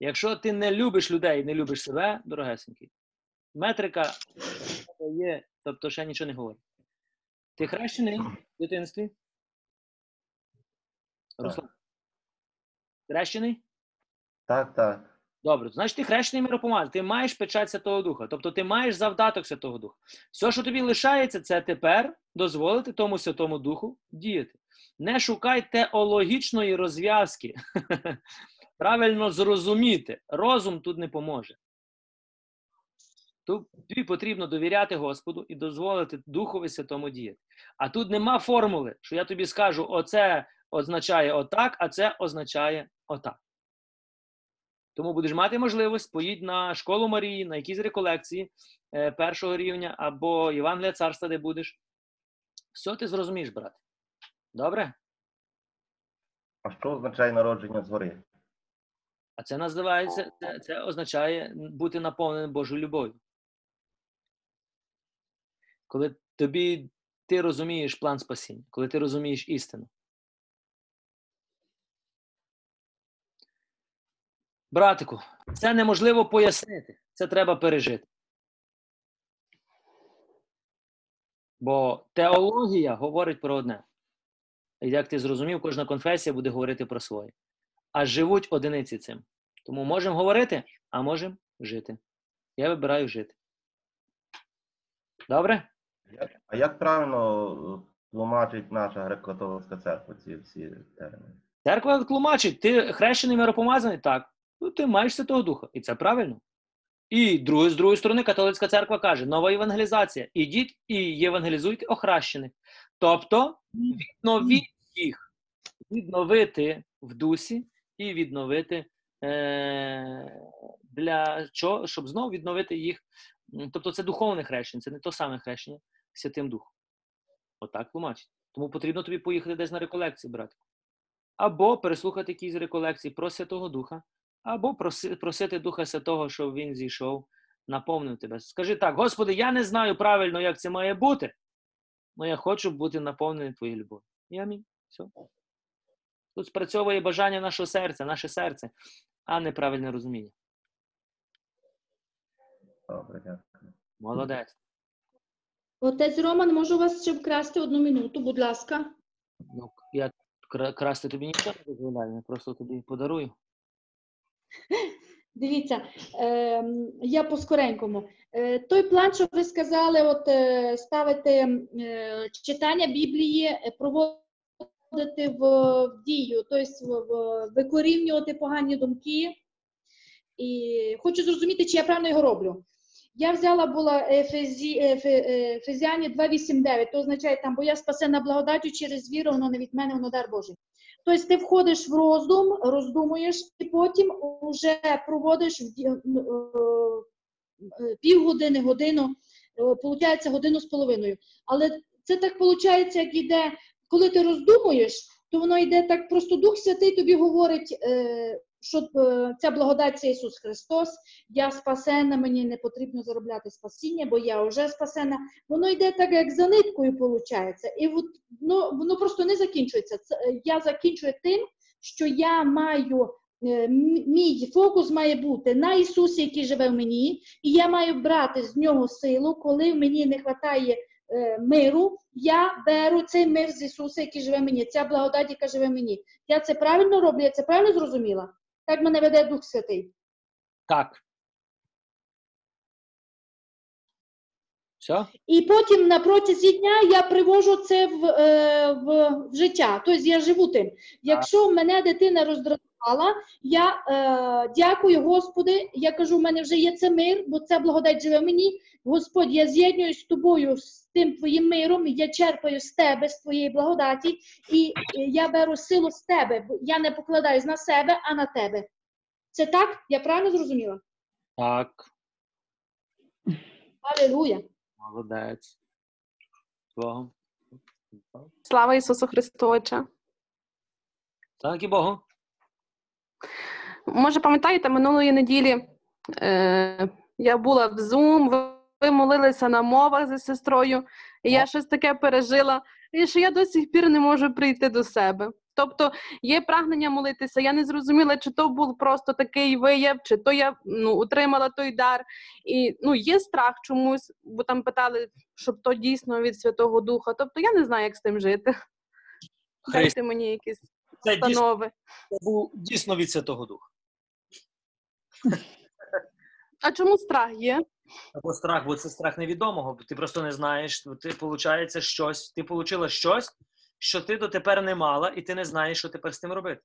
Якщо ти не любиш людей і не любиш себе, дорогесенький, метрика є, тобто ще нічого не говорить. Ти хрещений в дитинстві? Руслан? Хрещений? Так, так. Добре, значить ти хрещений миропомазаний, ти маєш печать Святого Духа, тобто ти маєш завдаток Святого Духа. Все, що тобі лишається, це тепер дозволити тому Святому Духу діяти. Не шукай теологічної розв'язки. Правильно зрозуміти. Розум тут не поможе. Тобі потрібно довіряти Господу і дозволити Духові Святому діяти. А тут нема формули, що я тобі скажу, оце означає отак, а це означає отак. Тому будеш мати можливість поїдь на школу Марії, на якісь реколекції е, першого рівня або Євангелія царства, де будеш. Все ти зрозумієш, брат. Добре? А що означає народження згори? А це називається, це, це означає бути наповненим Божою любов'ю. Коли тобі ти розумієш план спасіння, коли ти розумієш істину. Братику, це неможливо пояснити. Це треба пережити. Бо теологія говорить про одне. Як ти зрозумів, кожна конфесія буде говорити про своє. А живуть одиниці цим. Тому можемо говорити, а можемо жити. Я вибираю жити. Добре? А як правильно е, тлумачить наша греко-католицька церква ці всі терміни? Церква тлумачить, ти хрещений миропомазаний, так. Ну, ти маєш Святого Духа. І це правильно. І друге, з другої сторони, католицька церква каже: нова євангелізація. Ідіть і євангелізуйте охрещених. Тобто відновіть їх, відновити в дусі і відновити е- для чого? Щоб знову відновити їх. Тобто це духовне хрещення, це не то саме хрещення Святим Духом. Отак тлумачить. Тому потрібно тобі поїхати десь на реколекції, братику. Або переслухати якісь реколекції про Святого Духа, або просити Духа Святого, щоб він зійшов, наповнив тебе. Скажи так, Господи, я не знаю правильно, як це має бути, але я хочу бути наповнений Твоєю любов'ю. І амінь. Все. Тут спрацьовує бажання нашого серця, наше серце, а не правильне розуміння. Добре, дякую. Молодець. Отець Роман, можу вас ще вкрасти одну минуту, будь ласка. Ну, я красти тобі нічого не дозволяю, я просто тобі подарую. Дивіться, е, я по скоренькому. Е, той план, що ви сказали, от е, ставити е, читання Біблії, е, проводити в, в дію, тобто викорінювати погані думки. І хочу зрозуміти, чи я правильно його роблю. Я взяла була Ефезі, Ефе- е, 2.8.9, то означає там, бо я спасена благодаттю через віру, воно не від мене, воно дар Божий. Тобто ти входиш в роздум, роздумуєш, і потім вже проводиш е, е, півгодини, годину, виходить годину з половиною. Але це так виходить, як іде, коли ти роздумуєш, то воно йде так, просто Дух Святий тобі говорить, що е, ця благодать це Ісус Христос, я спасена, мені не потрібно заробляти спасіння, бо я вже спасена. Воно йде так, як за ниткою, виходить. І от, ну, воно просто не закінчується. Це, е, я закінчую тим, що я маю. е, Мій фокус має бути на Ісусі, який живе в мені, і я маю брати з нього силу, коли мені не вистачає е, миру, я беру цей мир з Ісуса, який живе в мені, ця благодать, яка живе в мені. Я це правильно роблю, я це правильно зрозуміла? Так мене веде Дух Святий. Так. Все? І потім на протязі дня я привожу це в, е, в, в життя. Тобто я живу тим. Якщо мене дитина роздратувала, я е, дякую Господи. Я кажу, в мене вже є це мир, бо ця благодать живе в мені. Господь, я з'єднуюсь з тобою з тим твоїм миром, я черпаю з тебе, з твоєї благодаті, і я беру силу з тебе. бо Я не покладаюсь на себе, а на тебе. Це так? Я правильно зрозуміла? Так. Алілуя. Молодець. Богом. Слава Ісусу Христу, Отче. Слава Богу. Може, пам'ятаєте, минулої неділі е, я була в Zoom, ви- молилися на мовах зі сестрою, і я щось таке пережила, і що я до сих пір не можу прийти до себе. Тобто є прагнення молитися. Я не зрозуміла, чи то був просто такий вияв, чи то я ну, утримала той дар. І ну, є страх чомусь, бо там питали, щоб то дійсно від Святого Духа. Тобто я не знаю, як з тим жити. Дайте мені якісь Це дійсно, це був дійсно від Святого Духа. А чому страх є? Або страх, бо це страх невідомого, бо ти просто не знаєш, ти получається щось, ти отримала щось, що ти дотепер не мала, і ти не знаєш, що тепер з тим робити.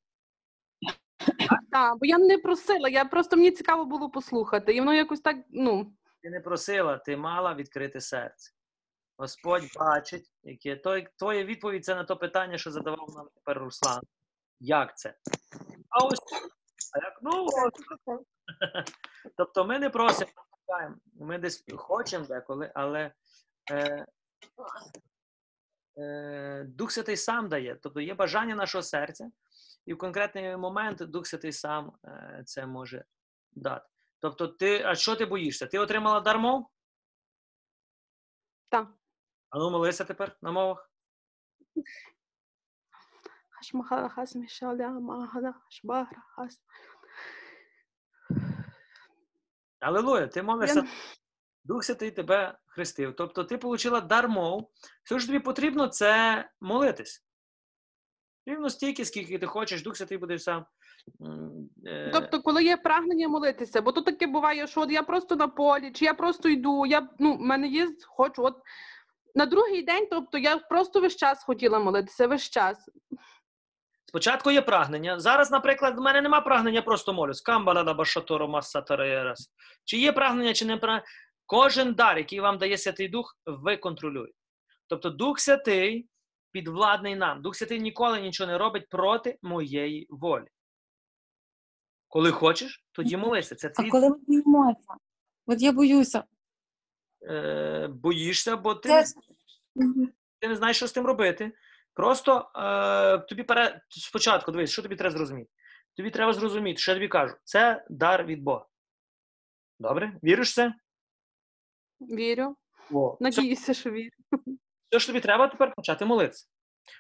Так, бо я не просила, я просто мені цікаво було послухати. І воно якось так, ну. Ти не просила, ти мала відкрити серце. Господь бачить, яке твоя відповідь це на то питання, що задавав нам тепер Руслан. Як це? А ось а як ну ось. тобто ми не просимо, ми десь хочемо деколи, але е, е, Дух Святий сам дає. Тобто є бажання нашого серця, і в конкретний момент Дух Святий сам е, це може дати. Тобто, ти, а що ти боїшся? Ти отримала дар мов? Так. А ну молися тепер на мовах. Хашмахара хас мішаля магара хашбара хас. Алілуя, ти молишся. Я- Дух Святий тебе хрестив. Тобто ти отримала дар мов. Все, що тобі потрібно, це молитись. Рівно стільки, скільки ти хочеш, Дух Святий буде сам. е, Тобто, коли є прагнення молитися, бо то таке буває, що от я просто на полі, чи я просто йду, я ну, в мене є, хочу, от на другий день, тобто я просто весь час хотіла молитися, весь час. Спочатку є прагнення. Зараз, наприклад, в мене нема прагнення, просто молюсь. Камбалада башаторо масатареєрас. Чи є прагнення, чи не прагнення. Кожен дар, який вам дає Святий Дух, ви контролюєте. Тобто Дух Святий підвладний нам. Дух Святий ніколи нічого не робить проти моєї волі. Коли хочеш, тоді молися. Це А коли ми боїмося? От я боюся. е, боїшся, бо ти, Це- ти не знаєш, що з тим робити. Просто е, тобі пере... спочатку дивись, що тобі треба зрозуміти. Тобі треба зрозуміти, що я тобі кажу. Це дар від Бога. Добре? Віриш в це? Вірю. О, це, Надіюся, що вірю. все, що тобі треба тепер почати молитися.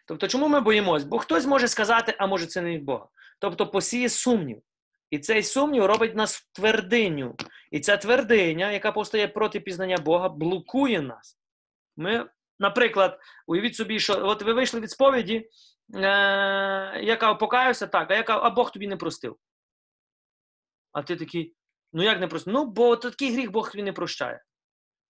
Тобто, чому ми боїмось? Бо хтось може сказати, а може це не від Бога. Тобто посіє сумнів. І цей сумнів робить нас в твердиню. І ця твердиня, яка постає проти пізнання Бога, блокує нас. Ми, наприклад, уявіть собі, що от ви вийшли від сповіді, е- яка покаявся, так, а яка, а Бог тобі не простив. А ти такий, ну як не простив? Ну, бо такий гріх Бог тобі не прощає.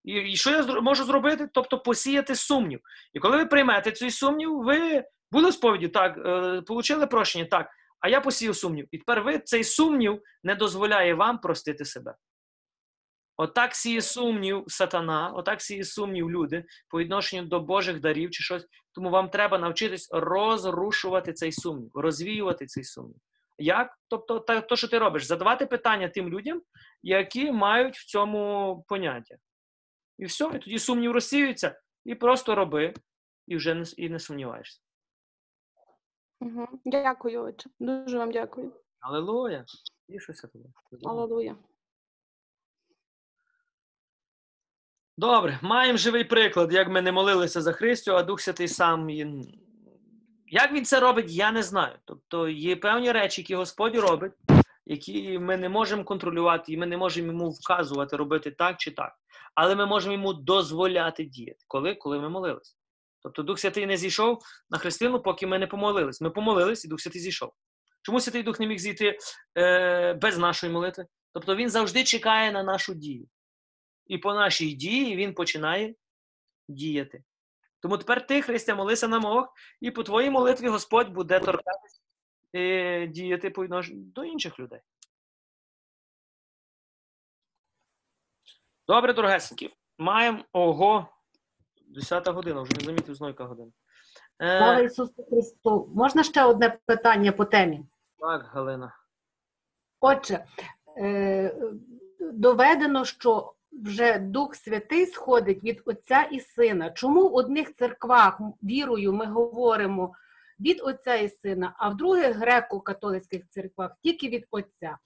І, і що я можу зробити? Тобто посіяти сумнів. І коли ви приймете цей сумнів, ви були в сповіді, так, е, получили прощення, так, а я посіяв сумнів. І тепер ви цей сумнів не дозволяє вам простити себе. Отак сіє сумнів сатана, отак сіє сумнів люди по відношенню до Божих дарів чи щось. Тому вам треба навчитись розрушувати цей сумнів, розвіювати цей сумнів. Як? Тобто, та, то, що ти робиш, задавати питання тим людям, які мають в цьому поняття. І все, і тоді сумнів розсіюється, і просто роби, і вже не, і не сумніваєшся. Угу. Дякую, отче. Дуже вам дякую. Алелуя! Тішуся тобі. Алелуя. Добре, маємо живий приклад, як ми не молилися за Христю, а Дух Святий сам. Як він це робить, я не знаю. Тобто є певні речі, які Господь робить, які ми не можемо контролювати, і ми не можемо йому вказувати, робити так чи так. Але ми можемо йому дозволяти діяти. Коли? Коли ми молилися. Тобто Дух Святий не зійшов на Христину, поки ми не помолились. Ми помолились, і Дух Святий зійшов. Чому Святий Дух не міг зійти е, без нашої молитви? Тобто він завжди чекає на нашу дію. І по нашій дії він починає діяти. Тому тепер ти, Христя, молися на мовах, і по твоїй молитві Господь буде торкатися і діяти по до інших людей. Добре, дорогесенькі. Маємо ого. 10 година, вже не замітив знову яка година. Слава Е, Ісусу Христу! Можна ще одне питання по темі? так, Галина. Отже, е, доведено, що вже Дух Святий сходить від Отця і Сина. Чому в одних церквах вірою ми говоримо від Отця і Сина, а в других греко-католицьких церквах тільки від Отця?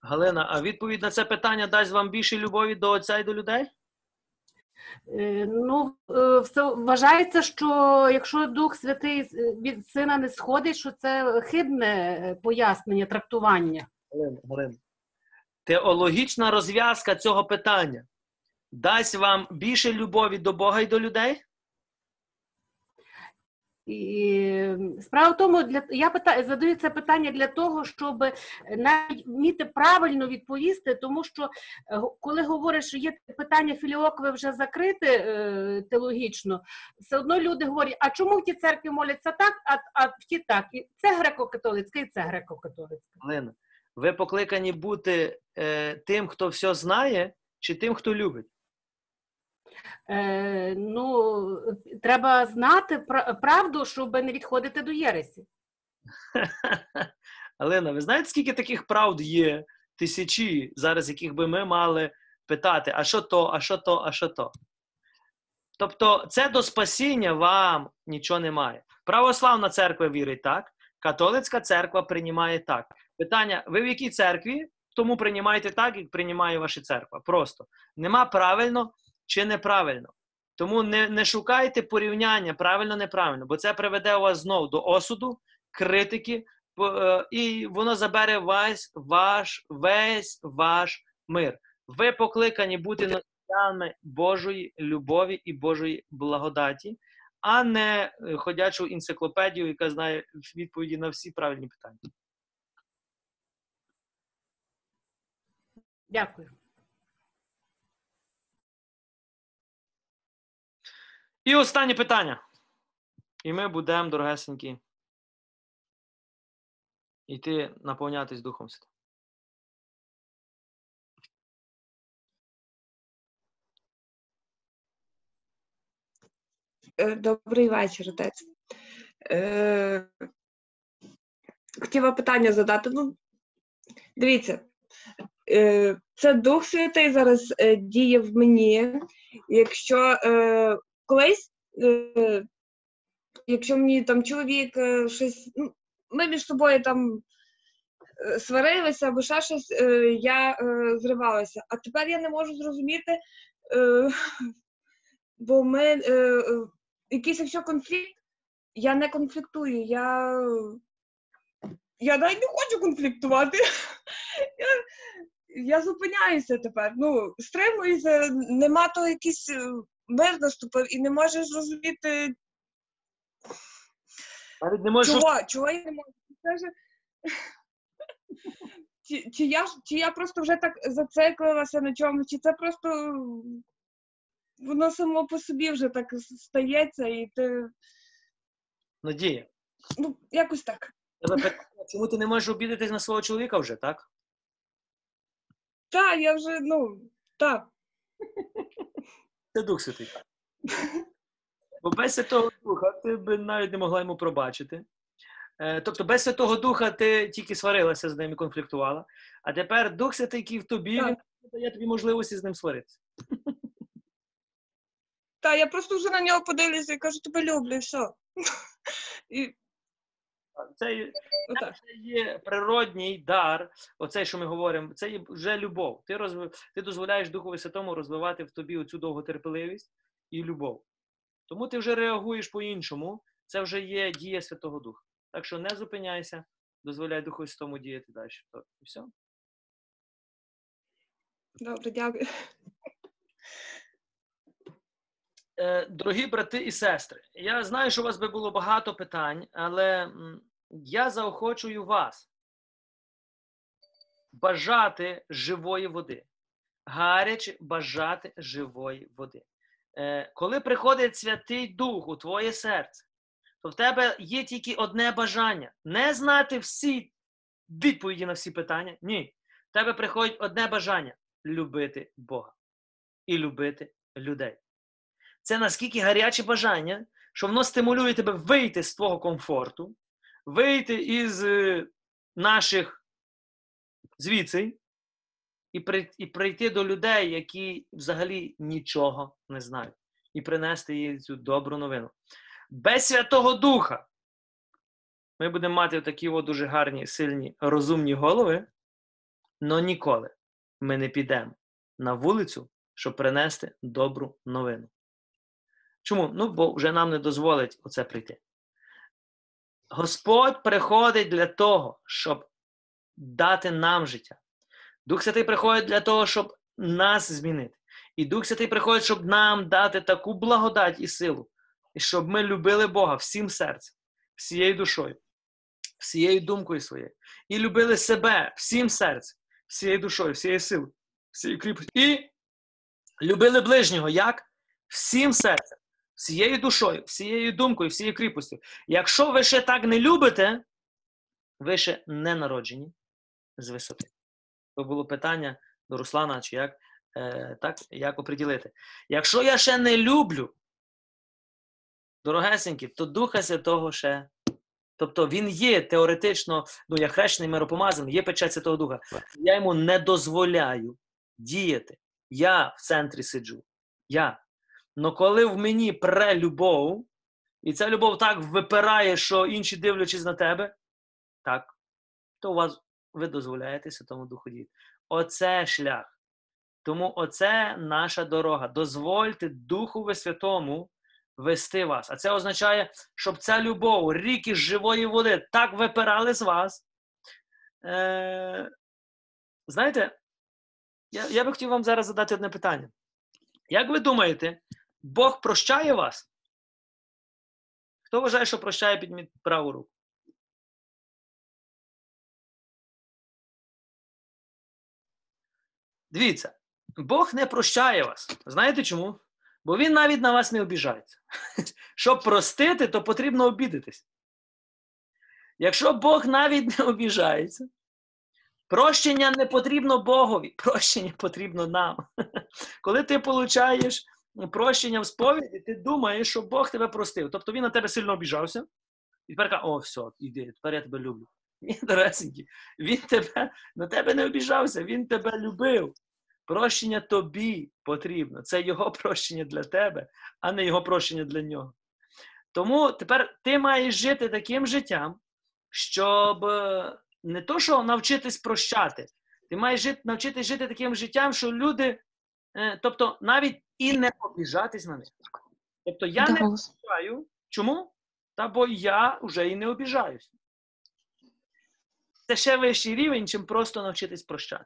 Галина, а відповідь на це питання дасть вам більше любові до Отця і до людей? Е, Ну, е, все вважається, що якщо Дух Святий від Сина не сходить, що це хибне пояснення, трактування. Галина, Галина. Теологічна розв'язка цього питання дасть вам більше любові до Бога і до людей? І справа в тому, для я питаю, задаю це питання для того, щоб навіть вміти правильно відповісти, тому що е, коли говориш, що є питання філіокове вже закрите е, теологічно, все одно люди говорять, а чому в ті церкві моляться так, а, а в ті так? І це греко-католицьке, і це греко-католицьке. Галина, ви покликані бути е, тим, хто все знає, чи тим, хто любить? Е, ну, треба знати правду, щоб не відходити до єресі. Галина, ви знаєте, скільки таких правд є? Тисячі, зараз яких би ми мали питати, а що то, а що то, а що то? Тобто, це до спасіння вам нічого немає. Православна церква вірить так, католицька церква приймає так. Питання: ви в якій церкві? Тому приймаєте так, як приймає ваша церква. Просто нема правильно чи неправильно. Тому не, не шукайте порівняння правильно неправильно, бо це приведе вас знов до осуду, критики, е, і воно забере весь ваш весь ваш мир. Ви покликані бути носіями Божої любові і Божої благодаті, а не е, ходячу енциклопедію, яка знає відповіді на всі правильні питання. Дякую. І останнє питання. І ми будемо, дорогесенькі, йти наповнятись Духом Святим. Е, Добрий вечір, отець. Е, хотіла питання задати. Ну, дивіться, це Дух Святий зараз е, діє в мені. Якщо е, колись, е, якщо мені там чоловік е, щось, ну, ми між собою там е, сварилися або ще щось, е, я е, зривалася. А тепер я не можу зрозуміти, е, бо ми е, е, якийсь якщо конфлікт, я не конфліктую, я, я навіть не хочу конфліктувати. Я, я зупиняюся тепер. Ну, стримуюся, нема то якийсь е, мир наступив і не можеш зрозуміти, Навіть не можу. чого, чого я не можу. Це ж- Чи, чи, я, чи я просто вже так зациклилася на чомусь, чи це просто воно само по собі вже так стається, і ти Надія. ну, якось так. Тебе питання, чому ти не можеш обідатись на свого чоловіка вже, так? Так, я вже, ну, так. Це Дух Святий. Бо без Святого Духа ти б навіть не могла йому пробачити. Е, Тобто без Святого Духа ти тільки сварилася з ним і конфліктувала, а тепер Дух Святий, який в тобі, він дає тобі можливості з ним сваритися. Та, я просто вже на нього подивлюся і кажу, тебе люблю, і все. І Це, це є природній дар, оцей, що ми говоримо, це є вже любов. Ти, розв... ти дозволяєш Духові Святому розвивати в тобі оцю довготерпеливість і любов. Тому ти вже реагуєш по-іншому. Це вже є дія Святого Духа. Так що не зупиняйся, дозволяй Духу Святому діяти далі. То- І все. Добре, дякую. Е, Дорогі брати і сестри, я знаю, що у вас би було багато питань, але я заохочую вас бажати живої води. Гаряче бажати живої води. Е, Коли приходить Святий Дух у твоє серце, то в тебе є тільки одне бажання не знати всі відповіді на всі питання. Ні. В тебе приходить одне бажання любити Бога і любити людей. Це наскільки гаряче бажання, що воно стимулює тебе вийти з твого комфорту, вийти із е, наших звідси і, прийти до людей, які взагалі нічого не знають, і принести їй цю добру новину. Без Святого Духа ми будемо мати такі дуже гарні, сильні, розумні голови, але ніколи ми не підемо на вулицю, щоб принести добру новину. Чому? Ну, бо вже нам не дозволить оце прийти. Господь приходить для того, щоб дати нам життя. Дух Святий приходить для того, щоб нас змінити. І Дух Святий приходить, щоб нам дати таку благодать і силу, і щоб ми любили Бога всім серцем, всією душою, всією думкою своєю. І любили себе всім серцем, всією душою, всією силою, всією кріпостю. І любили ближнього як? Всім серцем, всією душою, всією думкою, всією кріпостю. Якщо ви ще так не любите, ви ще не народжені з висоти. То було питання до Руслана, чи як, е, так, як оприділити. Якщо я ще не люблю, дорогесенькі, то Духа Святого ще. Тобто він є теоретично, ну я хрещений миропомазаний, є печать Святого Духа. Я йому не дозволяю діяти. Я в центрі сиджу. Я. Но коли в мені пре любов, і ця любов так випирає, що інші дивлячись на тебе, так, то у вас ви дозволяєте Святому Духу діяти. Оце шлях. Тому оце наша дорога. Дозвольте Духові Святому вести вас. А це означає, щоб ця любов, ріки живої води так випирали з вас. Е, знаєте, я, я би хотів вам зараз задати одне питання. Як ви думаєте, Бог прощає вас? Хто вважає, що прощає підміть праву руку? Дивіться, Бог не прощає вас. Знаєте чому? Бо він навіть на вас не обіжається. Щоб простити, то потрібно обідатись. Якщо Бог навіть не обіжається, прощення не потрібно Богові, прощення потрібно нам. Коли ти получаєш прощення в сповіді, ти думаєш, що Бог тебе простив. Тобто він на тебе сильно обіжався, і тепер каже, о, все, іди, тепер я тебе люблю. Ні, доресенький, він тебе на тебе не обіжався, він тебе любив. Прощення тобі потрібно. Це його прощення для тебе, а не його прощення для нього. Тому тепер ти маєш жити таким життям, щоб е, не то, що навчитись прощати, ти маєш жити, навчитись жити таким життям, що люди, е, тобто навіть і не обіжатись на них. Тобто я не обіжаю. Чому? Та бо я вже і не обіжаюся. Це ще вищий рівень, чим просто навчитись прощати.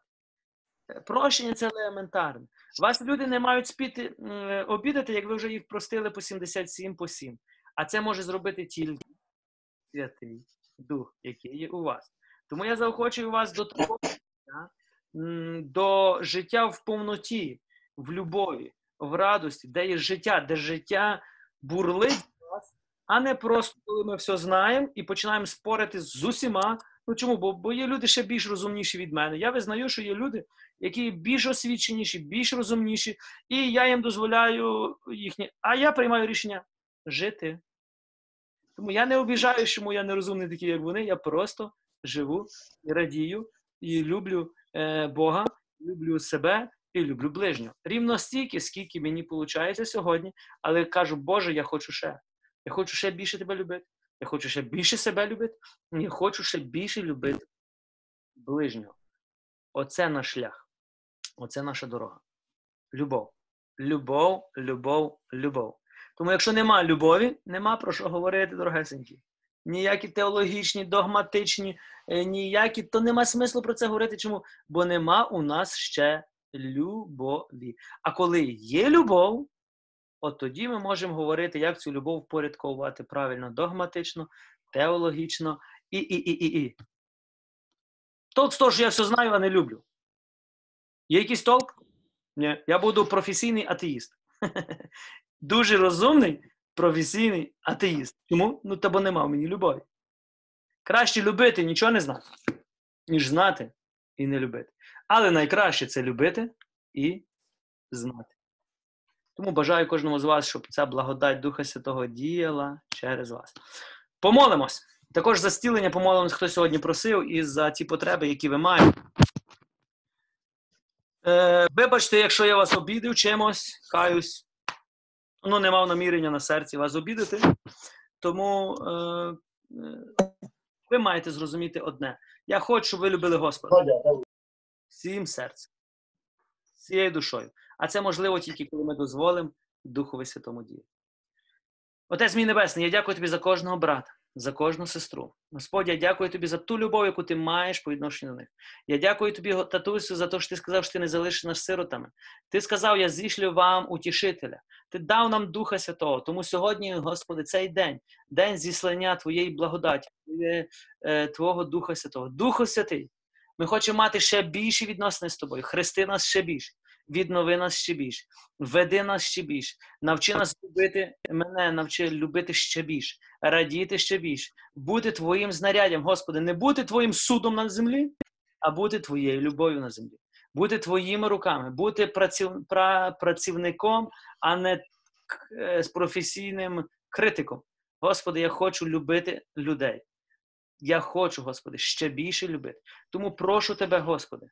Е, Прощення це елементарне. Вас люди не мають спіти е, обідати, як ви вже їх простили по 77 по 7. А це може зробити тільки святий дух, який є у вас. Тому я заохочую вас до того, до життя в повноті, в любові, в радості, де є життя, де життя бурлить в вас, а не просто коли ми все знаємо і починаємо спорити з усіма. Ну чому? Бо, бо є люди ще більш розумніші від мене. Я визнаю, що є люди, які більш освіченіші, більш розумніші, і я їм дозволяю їхні. А я приймаю рішення жити. Тому я не обіжаю, чому я не розумний такий, як вони. Я просто живу і радію, і люблю е, Бога, люблю себе і люблю ближнього. Рівно стільки, скільки мені виходить сьогодні, але кажу, Боже, я хочу ще. Я хочу ще більше тебе любити. Я хочу ще більше себе любити. Я хочу ще більше любити ближнього. Оце наш шлях. Оце наша дорога. Любов. Любов, любов, любов. Тому, якщо нема любові, нема про що говорити, дорогесенькі. Ніякі теологічні, догматичні, е, ніякі, то нема смислу про це говорити. Чому? Бо нема у нас ще любові. А коли є любов, от тоді ми можемо говорити, як цю любов впорядковувати правильно, догматично, теологічно і, і, і, і, і. Толк з того, що я все знаю, а не люблю. Є якийсь толк? Ні. Я буду професійний атеїст. Дуже розумний професійний атеїст. Чому? Ну, та бо нема в мені любові. Краще любити, нічого не знати, ніж знати і не любити. Але найкраще це любити і знати. Тому бажаю кожному з вас, щоб ця благодать Духа Святого діяла через вас. Помолимось. Також за стілення помолимось, хто сьогодні просив, і за ті потреби, які ви маєте. Е, вибачте, якщо я вас обідив чимось, каюсь. Ну, не мав намірення на серці вас обідати. Тому е, е, ви маєте зрозуміти одне. Я хочу, щоб ви любили Господа. Всім серцем, всією душою. А це можливо тільки, коли ми дозволимо Духові Святому діяти. Отець мій Небесний, я дякую тобі за кожного брата, за кожну сестру. Господь, я дякую тобі за ту любов, яку ти маєш по відношенню до них. Я дякую тобі, татусю, за те, що ти сказав, що ти не залишиш нас сиротами. Ти сказав, я зішлю вам утішителя. Ти дав нам Духа Святого. Тому сьогодні, Господи, цей день, день зіслання Твоєї благодаті, е, Твого Духа Святого. Духу Святий, ми хочемо мати ще більші відносини з тобою. Хрести нас ще більше. Віднови нас ще більше, веди нас ще більше, навчи нас любити мене, навчи любити ще більше, радіти ще більше, бути Твоїм знаряддям, Господи, не бути Твоїм судом на землі, а бути Твоєю любов'ю на землі, бути Твоїми руками, бути праців... пра... працівником, а не з професійним критиком. Господи, я хочу любити людей. Я хочу, Господи, ще більше любити. Тому прошу Тебе, Господи,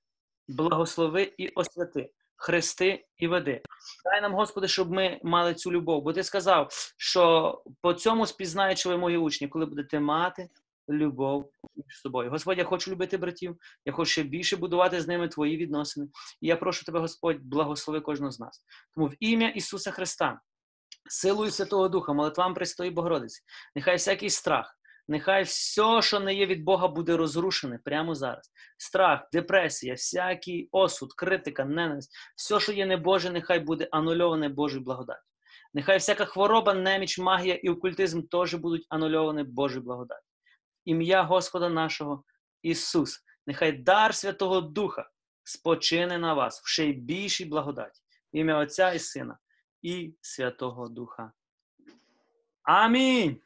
благослови і освяти хрести і веди. Дай нам, Господи, щоб ми мали цю любов. Бо ти сказав, що по цьому спізнають, що ви мої учні, коли будете мати любов між собою. Господь, я хочу любити братів, я хочу ще більше будувати з ними твої відносини. І я прошу тебе, Господь, благослови кожного з нас. Тому в ім'я Ісуса Христа, силою Святого Духа, молитвам Престої Богородиці, нехай всякий страх, нехай все, що не є від Бога, буде розрушене прямо зараз. Страх, депресія, всякий осуд, критика, ненависть, все, що є небоже, нехай буде анульоване Божою благодаттю. Нехай всяка хвороба, неміч, магія і окультизм теж будуть анульовані Божою благодаттю. Ім'я Господа нашого Ісус, нехай дар Святого Духа спочине на вас в ще й більшій благодаті. В ім'я Отця і Сина і Святого Духа. Амінь.